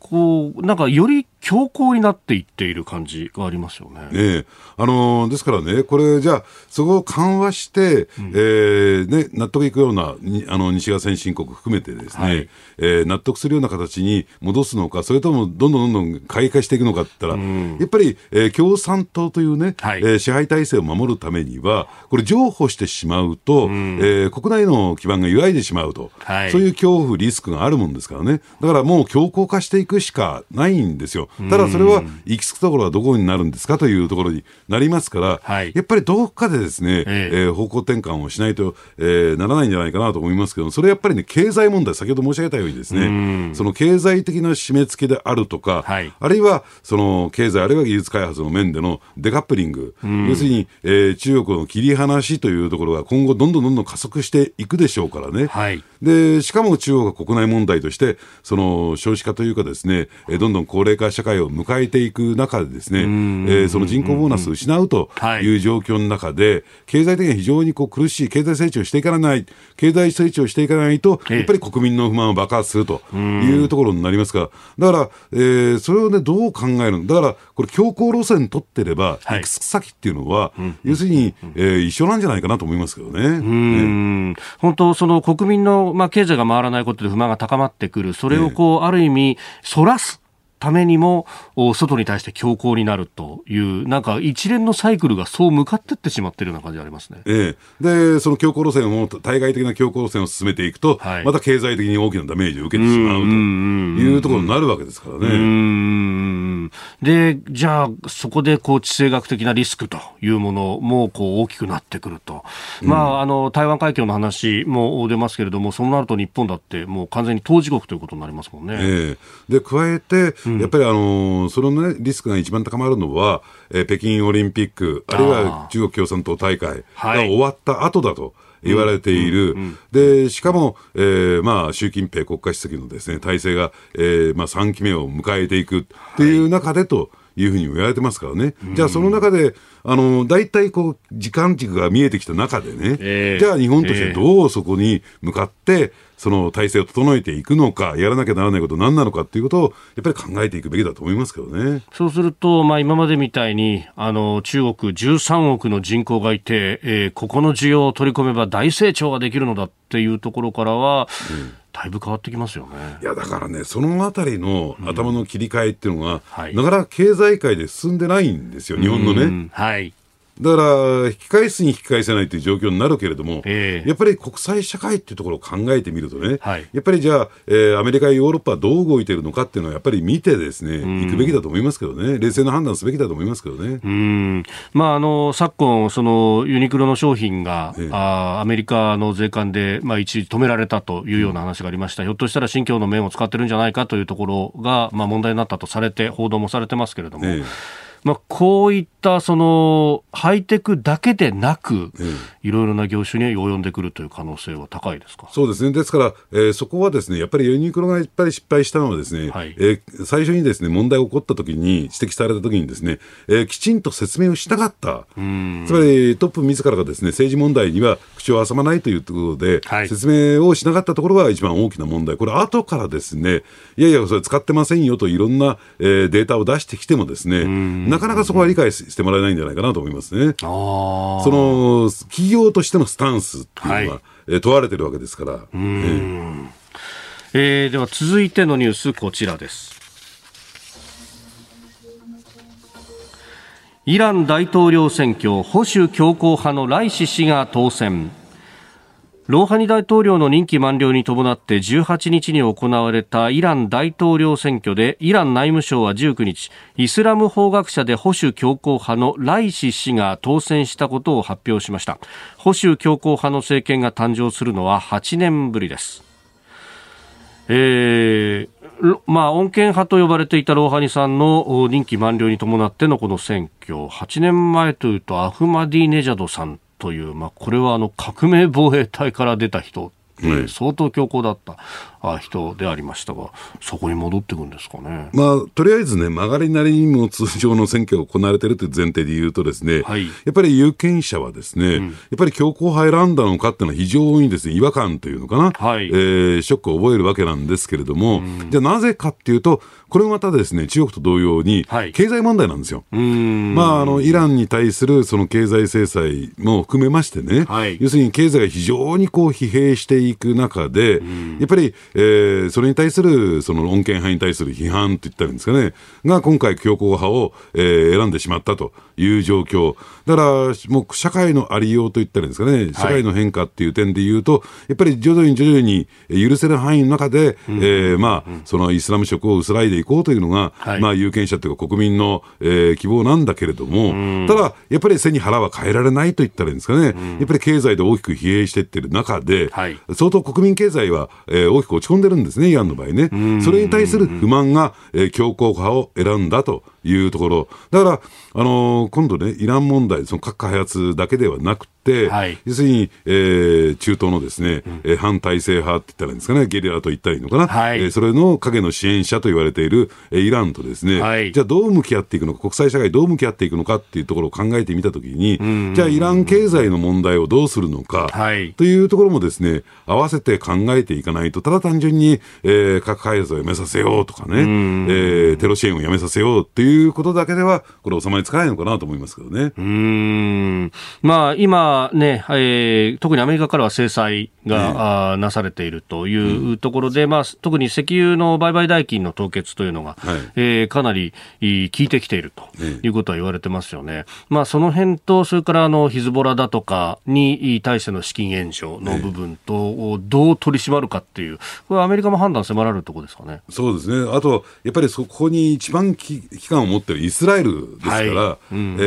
こうなんかより強硬になっていっている感じがありますよね。ねあのー、ですからね、これ、じゃあ、そこを緩和して、うん、えー、ね、納得いくようなあの西側先進国含めてですね、はい、えー、納得するような形に戻すのか、それともどんどんどんどん開花していくのかって言ったら、うん、やっぱり、えー、共産党というね、はい、えー、支配体制を守るためには、これ、譲歩してしまうと、うん、えー、国内の基盤が揺らいでしまうと、はい、そういう恐怖、リスクがあるもんですからね、だからもう強硬化していくしかないんですよ。よ。ただそれは行き着くところはどこになるんですかというところになりますから、はい、やっぱりどこかでですね、ええ。ー、方向転換をしないと、えー、ならないんじゃないかなと思いますけど、それやっぱりね、経済問題、先ほど申し上げたようにですね、その経済的な締め付けであるとか、はい、あるいはその経済、あるいは技術開発の面でのデカップリング、要するに、えー、中国の切り離しというところが今後どんどんどんどん加速していくでしょうからね。はい、で、しかも中国が国内問題として、その少子化というかですね、えどんどん高齢化社会を迎えていく中でですね、えー、その人口ボーナスを失うとい。う状況の中で、経済的には非常にこう苦しい経済成長していかない、経済成長していかないと、やっぱり国民の不満を爆発するというところになりますから、だから、えー、それをね、どう考えるの？だから、これ強硬路線取ってれば、行く先っていうのは、要するに、えー、一緒なんじゃないかなと思いますけどね。うん、本当、その国民の、まあ、経済が回らないことで不満が高まってくる、それをこう、ある意味、そらすためにも外に対して強硬になるというなんか一連のサイクルがそう向かっていってしまっているような感じがありますね、ええ、でその強硬路線を対外的な強硬路線を進めていくと、はい、また経済的に大きなダメージを受けてしまうというところになるわけですからね。でじゃあそこでこう地政学的なリスクというものもこう大きくなってくると、まあ、あの台湾海峡の話も出ますけれどもそうなると日本だってもう完全に当事国ということになりますもんね。ええ、で加えてやっぱりあのその、ね、リスクが一番高まるのは、えー、北京オリンピック、あるいは中国共産党大会が終わった後だと。言われている、うん。うん、でしかも、えーまあ、習近平国家主席のです、ね、体制が、えーまあ、3期目を迎えていくっていう中でというふうに言われてますからね、じゃあその中で、あの大体こう時間軸が見えてきた中でね、えー、じゃあ日本としてどうそこに向かって、その体制を整えていくのか、やらなきゃならないこと何なのかっていうことを、やっぱり考えていくべきだと思いますけどね。そうすると、まあ今までみたいに、あの、中国13億の人口がいて、えー、ここの需要を取り込めば大成長ができるのだっていうところからは、うんだいぶ変わってきますよね。いや、だからね、そのあたりの頭の切り替えっていうのが、うんはい、なかなか経済界で進んでないんですよ、日本のね。はい。だから、引き返すに引き返せないという状況になるけれども、えー、やっぱり国際社会っていうところを考えてみるとね、はい、やっぱりじゃあ、えー、アメリカやヨーロッパはどう動いているのかっていうのは、やっぱり見てですね、行くべきだと思いますけどね、冷静な判断すべきだと思いますけどね。うんまあ、あの昨今、そのユニクロの商品が、えー、あアメリカの税関で、まあ、一時止められたというような話がありました、うん、ひょっとしたら新疆の面を使ってるんじゃないかというところが、まあ、問題になったとされて、報道もされてますけれども。えーまあ、こういったそのハイテクだけでなく、いろいろな業種に及んでくるという可能性は高いですか？そうですね、ですから、えー、そこはですねやっぱりユニクロがやっぱり失敗したのは、ですね、はい、えー、最初にですね問題が起こったときに、指摘されたときにですね、えー、きちんと説明をしなかった、つまりトップ自らがですね政治問題には口を挟まないというところで、はい、説明をしなかったところが一番大きな問題、これ、後からですね、いやいや、それ使ってませんよといろんな、えー、データを出してきてもですね、なかなかそこは理解してもらえないんじゃないかなと思いますね。その企業としてのスタンスっていうのは、はい、え問われてるわけですから。えー、えー、では続いてのニュースこちらです。イラン大統領選挙保守強硬派のライシ氏が当選ローハニ大統領の任期満了に伴って18日に行われたイラン大統領選挙でイラン内務省は19日イスラム法学者で保守強硬派のライシ氏が当選したことを発表しました。保守強硬派の政権が誕生するのは8年ぶりです。えーまあ、穏健派と呼ばれていたローハニさんの任期満了に伴ってのこの選挙。8年前というとアフマディネジャドさんという、まあ、これはあの革命防衛隊から出た人相当強硬だった人でありましたが、そこに戻っていくんですかね、まあ、とりあえずね、曲がりなりにも通常の選挙が行われているという前提で言うと、ですね、はい、やっぱり有権者はですね、うん、やっぱり強硬派選んだのかっていうのは、非常にですね違和感というのかな、はい、えー、ショックを覚えるわけなんですけれども、うん、じゃあなぜかっていうと、これまたですね中国と同様に、経済問題なんですよ。まあ、あのイランに対するその経済制裁も含めましてね、はい、要するに経済が非常にこう疲弊していく中で、やっぱり、ええー、それに対する、その穏健派に対する批判って言ったらいいんですかね、が今回強硬派を、えー、選んでしまったという状況。だから、もう社会のありようと言ったらいいんですかね、社会の変化っていう点で言うと、やっぱり徐々に徐々に許せる範囲の中で、うん、えー、まあ、そのイスラム色を薄らいでいこうというのが、はい、まあ、有権者というか国民の、えー、希望なんだけれども、うん、ただ、やっぱり背に腹は変えられないと言ったらいいんですかね、うん、やっぱり経済で大きく疲弊していってる中で、はい、相当国民経済は、えー、大きく落ち込んでるんですね、イランの場合ね。それに対する不満が、えー、強硬派を選んだというところ。だから、あのー、今度ね、イラン問題、その核開発だけではなくて、はい、要するに、えー、中東のですね、うん、反体制派って言ったらいいんですかね、ゲリラと言ったらいいのかな、はい、えー、それの影の支援者と言われている、えー、イランとですね、はい、じゃあどう向き合っていくのか、国際社会どう向き合っていくのかっていうところを考えてみたときに、じゃあイラン経済の問題をどうするのか、はい、というところもですね、合わせて考えていかないと、ただ単純に、えー、核開発をやめさせようとかね、えー、テロ支援をやめさせようっていうことだけでは、これ収まりつかないのかなと思いますけどね。うん。まあ、今ね、えー、特にアメリカからは制裁が、ね、なされているというところで、うん、まあ、特に石油の売買代金の凍結というのが、はい、えー、かなり効いてきているということは言われてますよね。まあ、その辺と、それからあのヒズボラだとかに対しての資金援助の部分と、どう取り締まるかっていう、これ、アメリカも判断迫られるところですかね。そうですね。あと、やっぱりそこに一番危機感を持っているイスラエルですから、はいうん、え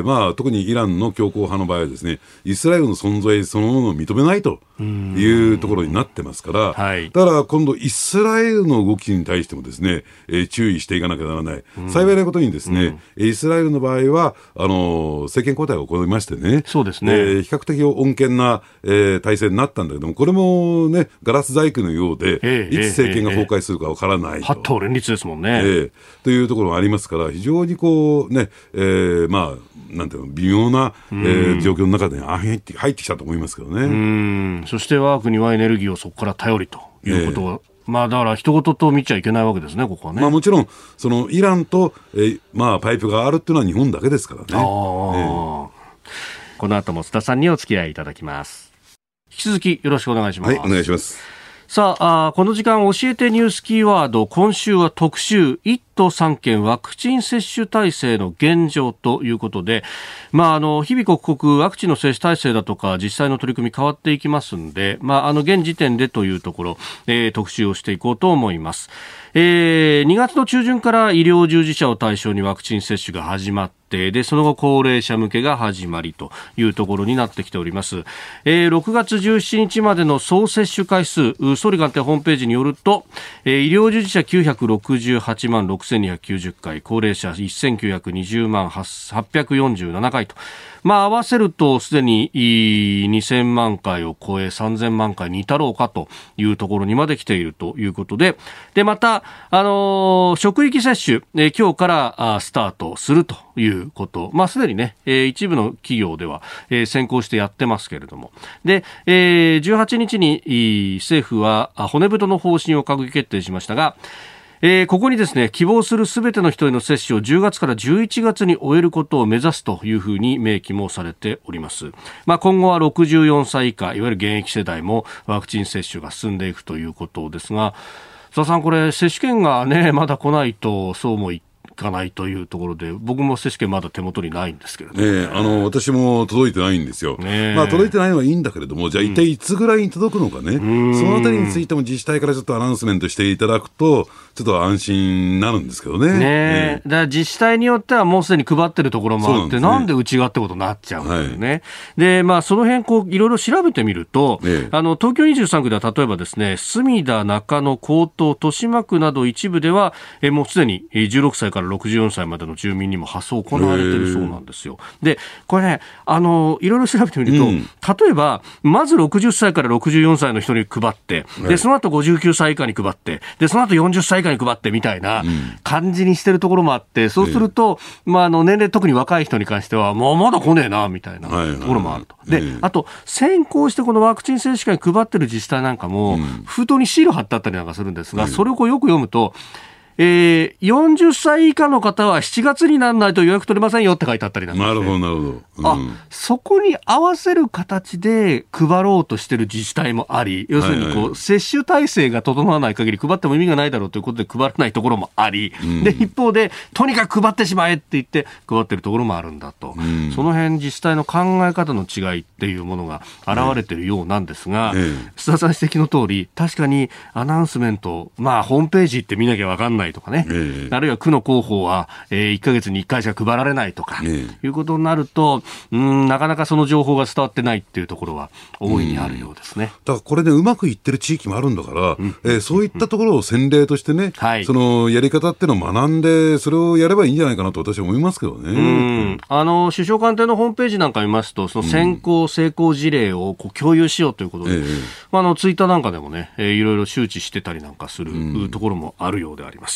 ー、まあ、特にイランの強硬派の場合はですね、イスラエルの存在そのものを認めないというところになってますから、はい、だから今度、イスラエルの動きに対してもですね、えー、注意していかなきゃならない。幸いなことにですね、イスラエルの場合は、あの、政権交代を行いましてね、そうですね。えー、比較的穏健な、えー、体制になったんだけども、これもね、ガラス細工のようで、えー、いつ政権が崩壊するかわからないと。八党連立ですもんね。えー、というところがありますから、非常にこう、ね、えー、まあ、なんていうの、微妙な、えー、状況の中で入って入ってきたと思いますけどね。そして我が国はエネルギーをそこから頼りということは、えーまあだから人事と見ちゃいけないわけですね、ここはね。まあもちろん、そのイランと、えー、まあパイプがあるっていうのは日本だけですからね。あえー、この後も須田さんにお付き合いいただきます。引き続きよろしくお願いします。はい、お願いします。さあこの時間教えてニュースキーワード今週は特集1都3県ワクチン接種体制の現状ということで、まあ、あの日々刻々ワクチンの接種体制だとか実際の取り組み変わっていきますんで、まあ、あの現時点でというところ、えー、特集をしていこうと思います。えー、2月の中旬から医療従事者を対象にワクチン接種が始まってでその後高齢者向けが始まりというところになってきております、えー、6月17日までの総接種回数総理官邸ホームページによると、えー、医療従事者968万6290回高齢者1920万847回と。まあ、合わせるとすでに2000万回を超え3000万回に至ろうかというところにまで来ているということで、で、また、あのー、職域接種、え、今日からスタートするということ。まあ、すでにね、え、一部の企業では、え、先行してやってますけれども。で、えー、18日に政府は骨太の方針を閣議決定しましたが、えー、ここにですね希望するすべての人への接種を10月から11月に終えることを目指すというふうに明記もされております、まあ、今後は64歳以下いわゆる現役世代もワクチン接種が進んでいくということですが佐々さん、これ接種券がね まだ来ないとそうも言かないというところで、僕も接種券まだ手元にないんですけれどねあの私も届いてないんですよ、ね、まあ、届いてないのはいいんだけれども、じゃあ、一体いつぐらいに届くのかね、うん、そのあたりについても自治体からちょっとアナウンスメントしていただくと、ちょっと安心になるんですけどね。ねねだから自治体によっては、もうすでに配ってるところもあって、なんでうちがってことになっちゃうんだよね。はい、で、まあ、その辺こういろいろ調べてみると、あの東京23区では例えばですね、隅田、中野、江東、豊島区など一部では、えもうすでに16歳から64歳までの住民にも発送行われているそうなんですよ。で、これね、あの、いろいろ調べてみると、うん、例えば、まず60歳から64歳の人に配って、で、その後59歳以下に配って、で、その後40歳以下に配ってみたいな感じにしてるところもあって、そうすると、まあ、あの、年齢特に若い人に関しては、もうまだ来ねえな、みたいなところもあると。で、あと、先行してこのワクチン接種券配ってる自治体なんかも、封筒にシール貼ってあったりなんかするんですが、それをこうよく読むと、えー、40歳以下の方は7月にならないと予約取れませんよって書いてあったりなんなるほど、なるほど。うん、あそこに合わせる形で配ろうとしてる自治体もあり、要するにこう、はいはい、接種体制が整わない限り配っても意味がないだろうということで配らないところもあり、うん、で一方で、とにかく配ってしまえって言って配ってるところもあるんだと、うん、その辺自治体の考え方の違いっていうものが現れてるようなんですが、須田さん指摘の通り、確かにアナウンスメント、まあ、ホームページって見なきゃ分かんないとかね、あるいは区の広報は、えー、1か月に1回しか配られないとか、いうことになると、うん、なかなかその情報が伝わってないっていうところは大いにあるようですね。だからこれで、ね、うまくいってる地域もあるんだから、うん、えー、そういったところを先例としてね、はい、そのやり方っていうのを学んで、それをやればいいんじゃないかなと私は思いますけどね。うん。あの首相官邸のホームページなんか見ますと、その先行成功事例をこう共有しようということで、うん、あのツイッターなんかでもね、えー、いろいろ周知してたりなんかするところもあるようであります。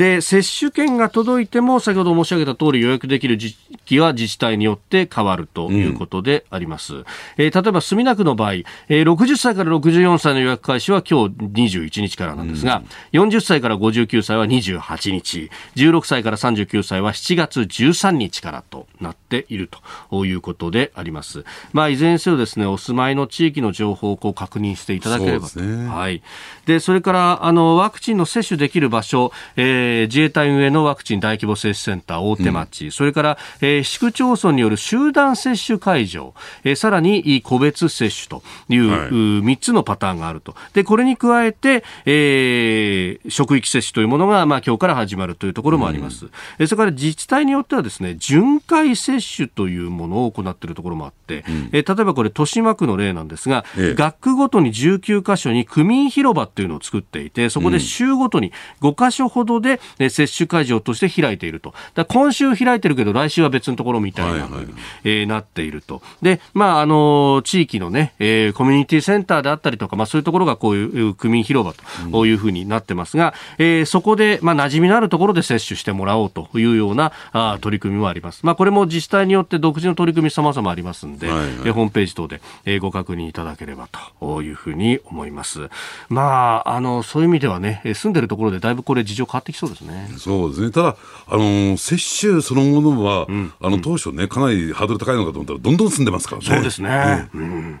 で、接種券が届いても、先ほど申し上げた通り予約できる時期は自治体によって変わるということであります。うん、えー、例えば、墨田区の場合、えー、60歳から64歳の予約開始は今日21日からなんですが、うん、40歳から59歳は28日、16歳から39歳は7月13日からとなっているということであります。まあ、いずれにせよですね、お住まいの地域の情報をこう確認していただければと。ね、はい。で、それから、あの、ワクチンの接種できる場所、えーえー、自衛隊運営のワクチン大規模接種センター大手町、うん、それから、えー、市区町村による集団接種会場、えー、さらに個別接種という、はい、3つのパターンがあると。で、これに加えて、えー、職域接種というものが、まあ、今日から始まるというところもあります。うん、それから自治体によってはですね、巡回接種というものを行っているところもあって、うん、えー、例えばこれ、豊島区の例なんですが、ええ、学区ごとに19カ所に区民広場っていうのを作っていて、そこで週ごとに5カ所ほどで、で接種会場として開いていると。だ今週開いてるけど、来週は別のところみたいな、はいはい、えー、なっていると。で、まあ、あの、地域のね、えー、コミュニティセンターであったりとか、まあ、そういうところがこういう区民広場というふうになってますが、うん、えー、そこで、まあ、馴染みのあるところで接種してもらおうというようなあ取り組みもあります。まあ、これも自治体によって独自の取り組み様々ありますんで、えホームページ等で、えー、ご確認いただければというふうに思います。まあ、あの、そういう意味ではね、住んでるところでだいぶこれ事情変わってきそうですね。そうですね。ただ、あのー、接種そのものは、うん、あの、当初ね、かなりハードル高いのかと思ったら、どんどん進んでますからね。そうですね。うん、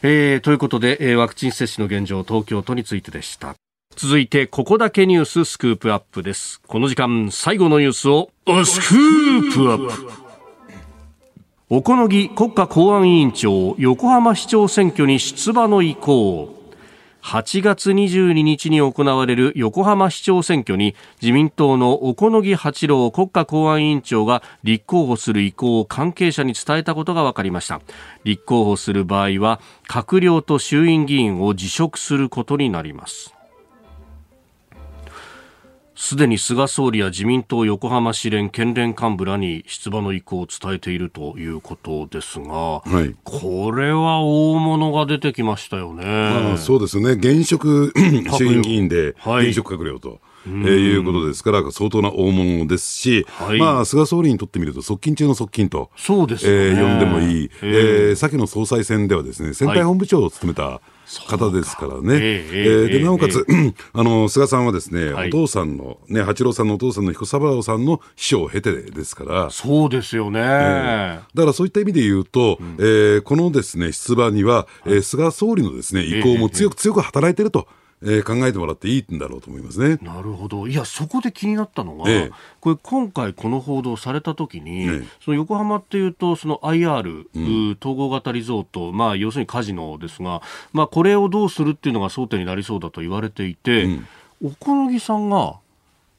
えー、ということで、えー、ワクチン接種の現状、東京都についてでした。続いて、ここだけニューススクープアップです。この時間、最後のニュースを、スクープアップ小此木国家公安委員長、横浜市長選挙に出馬の意向。8月22日に行われる横浜市長選挙に自民党の小此木八郎国家公安委員長が立候補する意向を関係者に伝えたことが分かりました。立候補する場合は閣僚と衆院議員を辞職することになります。すでに菅総理や自民党横浜市連県連幹部らに出馬の意向を伝えているということですが、はい、これは大物が出てきましたよね。まあ、そうですね、現職衆院議員で現職閣僚と。はいえー、いうことですから、相当な大物ですし、はい、まあ、菅総理にとってみると、側近中の側近と、そうですね、えー、呼んでもいい、えー、先の総裁選ではですね、選対本部長を務めた、はい方ですからね。えー、で、なおかつ、あの、菅さんはですね、はい、お父さんの、ね、八郎さんのお父さんの彦三郎さんの秘書を経てですから。そうですよね、えー、だからそういった意味で言うと、うん、えー、このですね、出馬には、えー、菅総理のですね、意向も強く強く働いていると。えー、考えてもらっていいんだろうと思いますね。なるほど。いや、そこで気になったのが、ええ、これ今回この報道されたときに、え、その横浜っていうと、その IR、うん、統合型リゾート、まあ要するにカジノですが、まあこれをどうするっていうのが争点になりそうだと言われていて、うん、小此木さんが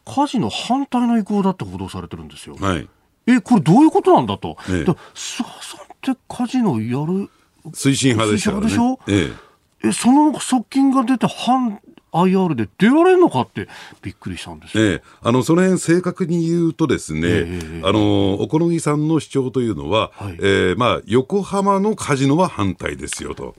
カジノ反対の意向だって報道されてるんですよ。はい、え、これどういうことなんだと。ええ、菅さんってカジノやる推進派でしょ、ね、でしょ、えええ、その側近が出て反 IR で出られるのかってびっくりしたんですええ、あのその辺正確に言うとですね、えあのお好みさんの主張というのは、はい、えー、まあ、横浜のカジノは反対ですよと。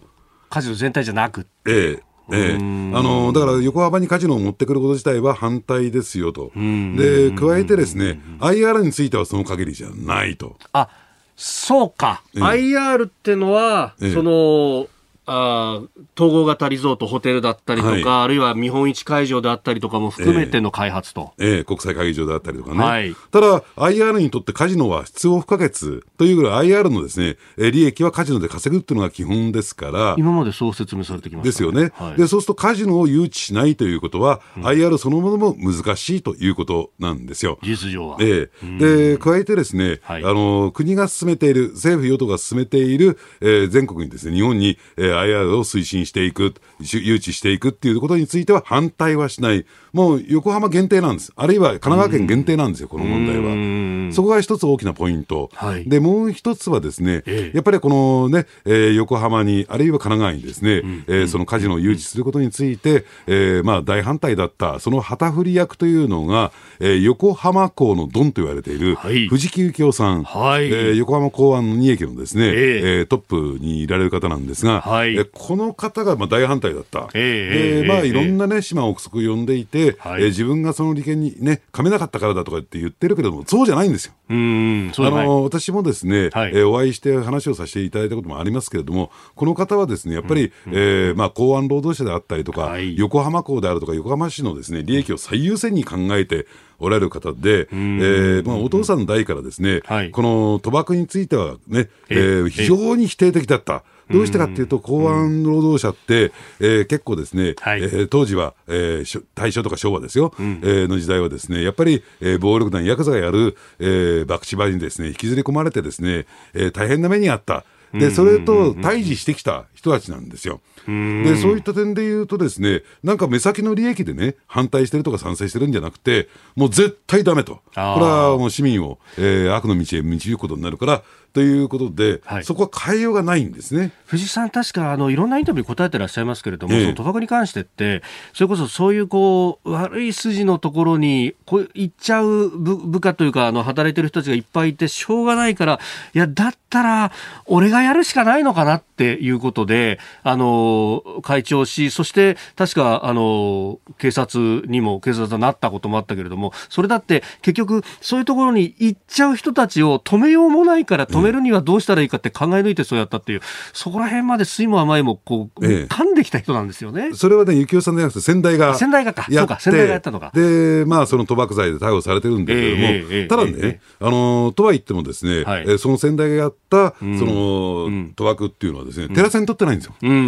カジノ全体じゃなく。ええええ、あのだから横浜にカジノを持ってくること自体は反対ですよと、で加えてですね、IR についてはその限りじゃないと。あそうか、ええ、IR ってのは、ええ、そのあ統合型リゾート、ホテルだったりとか、はい、あるいは見本市会場であったりとかも含めての開発と。えー、えー、国際会議場であったりとかね。はい、ただ、IR にとってカジノは必要不可欠というぐらい IR のですね、利益はカジノで稼ぐっていうのが基本ですから。今までそう説明されてきました、ね、ですよね、はい、で、そうするとカジノを誘致しないということは、うん、IR そのものも難しいということなんですよ。事実上は。ええー、で、加えてですね、はい、あの、国が進めている、政府与党が進めている、えー、全国にですね、日本に、えー、IR を推進していく、誘致していくっていうことについては反対はしない。もう横浜限定なんです。あるいは神奈川県限定なんですよ、この問題は。そこが一つ大きなポイント。はい、で、もう一つはですね、ええ、やっぱりこのね、えー、横浜に、あるいは神奈川にですね、うん、えー、そのカジノを誘致することについて、えー、まあ大反対だった、その旗振り役というのが、えー、横浜港のドンと言われている、藤木幸夫さん、はい、えー、横浜港湾の二駅のですね、えー、えー、トップにいられる方なんですが、はい、えー、この方がまあ大反対だった。えー、まあいろんなね、島憶測呼んでいて、はい、えー、自分がその利権にね、噛めなかったからだとかって言ってるけれども、そうじゃないんですよ。うんあの私もですね、はい、えー、お会いして話をさせていただいたこともありますけれども、この方はですね、やっぱり、うん、えー、まあ、港湾労働者であったりとか、はい、横浜港であるとか、横浜市のですね、利益を最優先に考えて、おられる方で、えーまあ、お父さんの代からですね、はい、この賭博についてはね、えー、非常に否定的だった。どうしてかっていうと、公安労働者って、えー、結構ですね、はい、えー、当時は、えー、大正とか昭和ですよ、うん、えー、の時代はですね、やっぱり、えー、暴力団、ヤクザがやる、えー、博打場にですね、引きずり込まれてですね、えー、大変な目にあった。で、それと対峙してきた人たちなんですよ。で、そういった点で言うとですね、なんか目先の利益でね、反対してるとか賛成してるんじゃなくて、もう絶対ダメと。これはもう市民を、えー、悪の道へ導くことになるから、ということで、はい、そこは変えようがないんですね。藤井さん、確かあのいろんなインタビュー答えてらっしゃいますけれども、ええ、その賭博に関してって、それこそそういうこう悪い筋のところにこう行っちゃう部部下というか、あの働いてる人たちがいっぱいいて、しょうがないから、いや、だったら、俺がやるしかないのかなっていうことで、あの会長し、そして確かあの警察にも、警察になったこともあったけれども、それだって結局、そういうところに行っちゃう人たちを止めようもないから、止めるにはどうしたらいいかって考え抜いてそうやったっていう、そこら辺まで酸いも甘いもこう、ええ、噛んできた人なんですよね。それはね、幸男さんじゃなくて先代が。先代がか。そうか、先代がやったのか。で、まあ、その賭博罪で逮捕されてるんだけれども、え、ただね、あの、とは言ってもですね、はい、その先代がやった、その、うん、賭博っていうのはですね、テラセン取ってないんですよ。うんうんう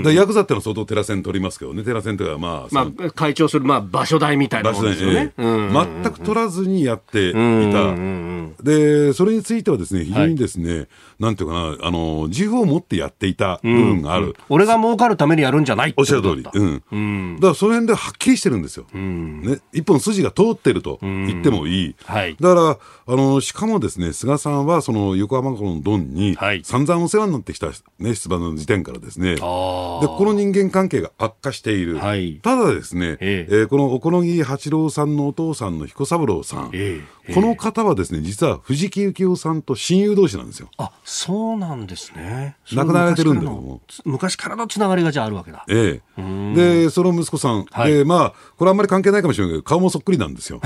んうん。ヤクザってのは相当テラセン取りますけどね、テラセンというか、まあ、まあ、会長する、まあ、場所代みたいなものですよね。全く取らずにやっていた。で、それについてはですね、非常にですね、なんていうかな、あの、自負を持ってやっていた部分がある。うん、俺が儲かるためにやるんじゃないおっしゃる通り。うん。うん、だからその辺ではっきりしてるんですよ。うん、ね。一本筋が通ってると言ってもいい。はい。だから、あの、しかもですね、菅さんはその横浜港のドンに、散々お世話になってきた、ね、出馬の時点からですね、で、この人間関係が悪化している。はい、ただですね、ええー、この小此木八郎さんのお父さんの彦三郎さん、えー、この方はですね、実は藤木幸夫さんと親友同士なんですよ。あ、そうなんですね。亡くなられてるんだけども。昔からのつながりがじゃあるわけだ。ええ。で、その息子さん、はい、で、まあ、これあんまり関係ないかもしれないけど、顔もそっくりなんですよ。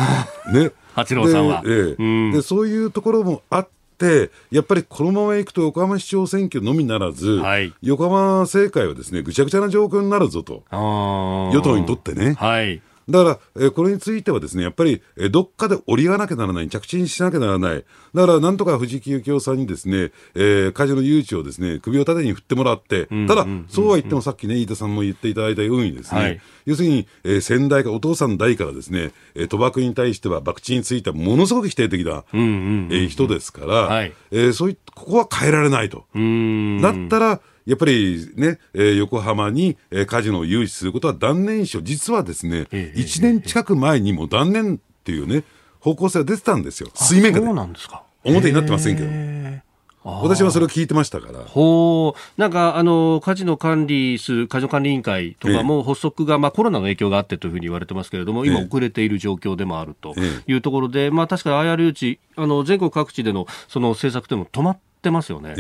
ね。八郎さんは。ええ。で、そういうところもあって、やっぱりこのままいくと横浜市長選挙のみならず、はい、横浜政界はですねぐちゃぐちゃな状況になるぞと、与党にとってね。はいだから、えー、これについてはですね、やっぱり、えー、どっかで折り合わなきゃならない、着地にしなきゃならない。だから、なんとか藤木幸夫さんにですね、えー、会社の誘致をですね、首を縦に振ってもらって、ただ、そうは言ってもさっきね、飯田さんも言っていただいたようにですね、はい、要するに、えー、先代か、お父さん代からですね、えー、賭博に対しては、博打についてはものすごく否定的な、えー、人ですから、はい、えー、そういここは変えられないと。だったら、やっぱりね、えー、横浜に、えー、カジノを誘致することは断念しよう。実はですね、えー、1年近く前にも断念っていうね、方向性が出てたんですよ。水面下で。そうなんですか。表になってませんけど。私はそれを聞いてましたから。ほう。なんか、あの、カジノ管理する、カジノ管理委員会とかも発足が、まあコロナの影響があってというふうに言われてますけれども、今遅れている状況でもあるというところで、まあ確かに IR 誘致、あの、全国各地でのその政策でも止まってますよね。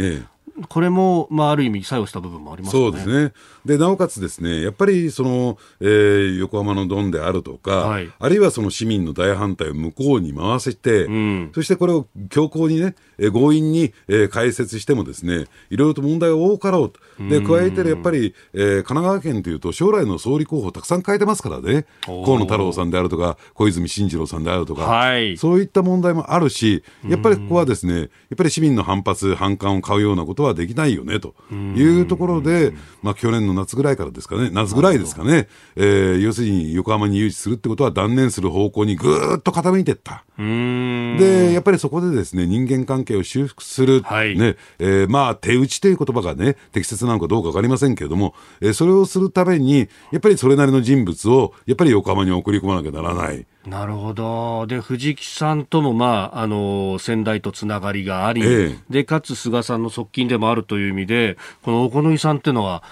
これも、まあ、ある意味作用した部分もありますね。そうですね。で、なおかつですね、やっぱり、その、えー、横浜のドンであるとか、はい、あるいはその市民の大反対を向こうに回せて、うん、そしてこれを強硬にね、えー、強引に、えー、解説してもですね、いろいろと問題が多かろうと。で、加えてやっぱり、えー、神奈川県というと、将来の総理候補たくさん変えてますからね、河野太郎さんであるとか、小泉進次郎さんであるとか、はい、そういった問題もあるし、やっぱりここはですね、やっぱり市民の反発、反感を買うようなことはできないよねというところで、まあ、去年の夏ぐらいからですかね、夏ぐらいですかね、えー、要するに横浜に誘致するってことは断念する方向にぐーっと傾いていった。で、やっぱりそこでですね、人間関係を修復する、はい、ね、えー、まあ、手打ちという言葉がね、適切なのかどうかわかりませんけれども、えー、それをするために、やっぱりそれなりの人物を、やっぱり横浜に送り込まなきゃならない。なるほど。で、藤木さんとも、まあ、あの、先代とつながりがあり、ええ、で、かつ菅さんの側近でもあるという意味で、この小此木さんっていうのは、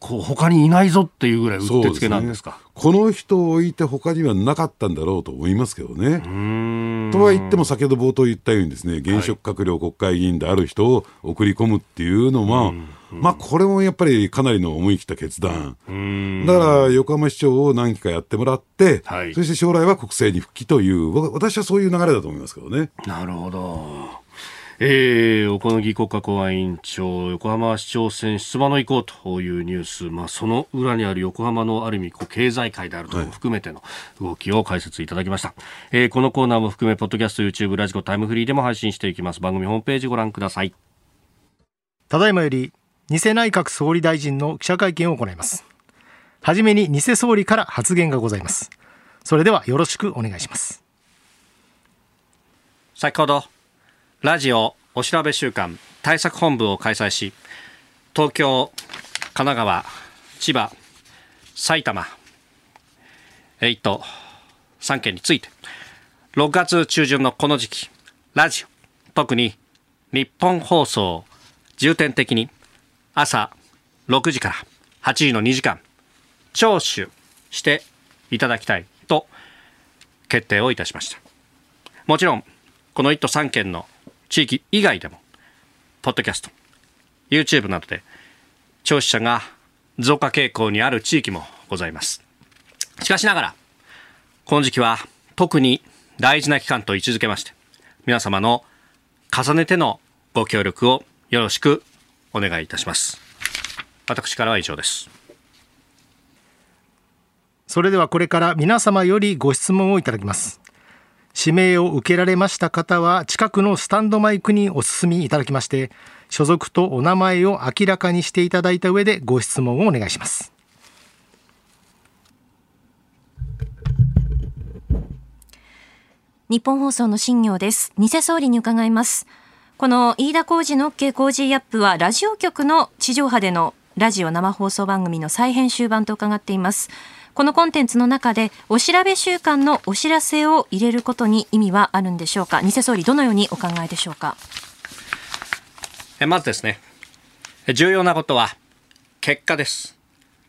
こう他にいないぞっていうぐらいうってつけなんですか、ね、この人を置いて他にはなかったんだろうと思いますけどね。とは言っても先ほど冒頭言ったようにですね現職閣僚国会議員である人を送り込むっていうのは、まあこれもやっぱりかなりの思い切った決断。だから横浜市長を何期かやってもらって、はい、そして将来は国政に復帰という私はそういう流れだと思いますけどね。なるほど。えー、小此木国家公安委員長、横浜市長選出馬の意向というニュース、まあ、その裏にある横浜のある意味こう経済界であるとも含めての動きを解説いただきました、はい、えー、このコーナーも含め、ポッドキャスト、YouTube、ラジコ、タイムフリーでも配信していきます。番組ホームページご覧ください。ただいまより、偽内閣総理大臣の記者会見を行います。はじめに偽総理から発言がございます。それではよろしくお願いします。先ほどラジオお調べ週間対策本部を開催し東京、神奈川、千葉、埼玉、1都3県について6月中旬のこの時期ラジオ特に日本放送重点的に朝6時から8時の2時間聴取していただきたいと決定をいたしましたもちろんこの1都3県の地域以外でも、ポッドキャスト、YouTube などで、聴取者が増加傾向にある地域もございます。しかしながら、この時期は特に大事な期間と位置づけまして、皆様の重ねてのご協力をよろしくお願いいたします。私からは以上です。それではこれから皆様よりご質問をいただきます。指名を受けられました方は近くのスタンドマイクにお進みいただきまして所属とお名前を明らかにしていただいた上でご質問をお願いします日本放送の新業です偽総理に伺いますこの飯田浩二の OK 工事アップはラジオ局の地上波でのラジオ生放送番組の再編集版と伺っています。このコンテンツの中でお調べ週間のお知らせを入れることに意味はあるんでしょうか？偽総理どのようにお考えでしょうか？まずですね。重要なことは結果です。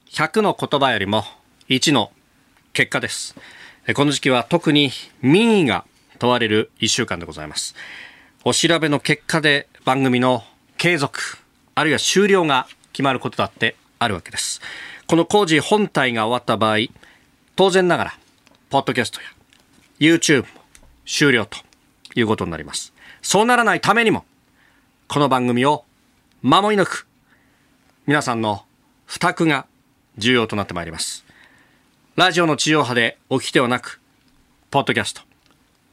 100の言葉よりも1の結果です。この時期は特に民意が問われる1週間でございます。お調べの結果で番組の継続あるいは終了が決まることだってあるわけですこの工事本体が終わった場合、当然ながら、ポッドキャストや YouTube も終了ということになります。そうならないためにも、この番組を守り抜く、皆さんの負託が重要となってまいります。ラジオの地上波でお聞きではなく、ポッドキャスト、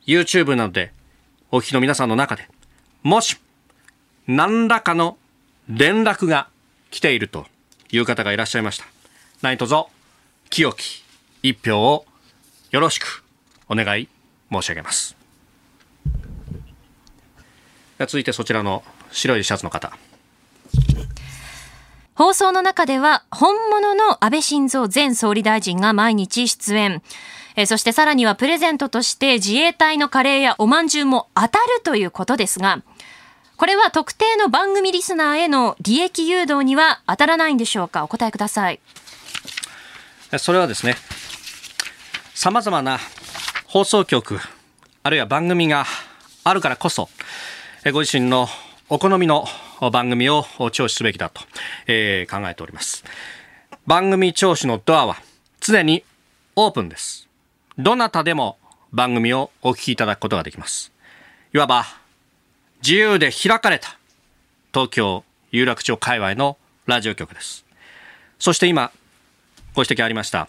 YouTube などでお聞きの皆さんの中で、もし、何らかの連絡が来ているという方がいらっしゃいました。何卒清き一票をよろしくお願い申し上げます。続いてそちらの白いシャツの方。放送の中では本物の安倍晋三前総理大臣が毎日出演。えそしてさらにはプレゼントとして自衛隊のカレーやおまんじゅうも当たるということですがこれは特定の番組リスナーへの利益誘導には当たらないんでしょうか？お答えくださいそれはですね、様々な放送局、あるいは番組があるからこそ、ご自身のお好みの番組を聴取すべきだと、え、考えております。番組聴取のドアは常にオープンです。どなたでも番組をお聞きいただくことができます。いわば自由で開かれた東京有楽町界隈のラジオ局です。そして今ご指摘ありました、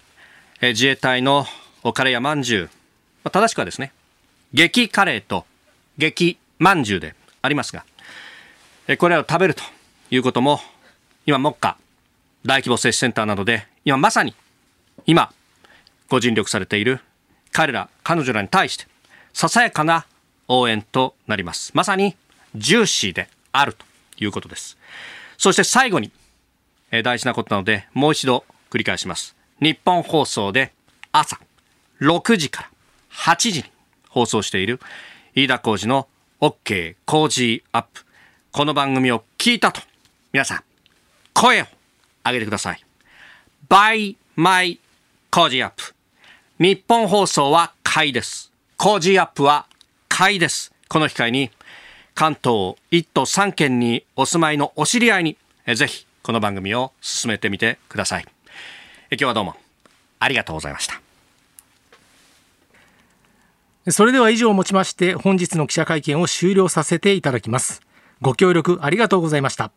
え自衛隊のカレーやまんじゅう、まあ、正しくはですね、激カレーと激まんじゅうでありますが、えこれらを食べるということも、今、目下、大規模接種センターなどで、今まさに、今、ご尽力されている彼ら、彼女らに対して、ささやかな応援となります。まさに、ジューシーであるということです。そして最後に、え大事なことなので、もう一度繰り返します。日本放送で朝6時から8時に放送している飯田浩二の OK 工事アップ。この番組を聞いたと、皆さん、声を上げてください。by my 工事アップ。日本放送は買いです。工事アップは買いです。この機会に、関東1都3県にお住まいのお知り合いに、ぜひこの番組を進めてみてください。今日はどうもありがとうございました。それでは以上をもちまして本日の記者会見を終了させていただきます。ご協力ありがとうございました。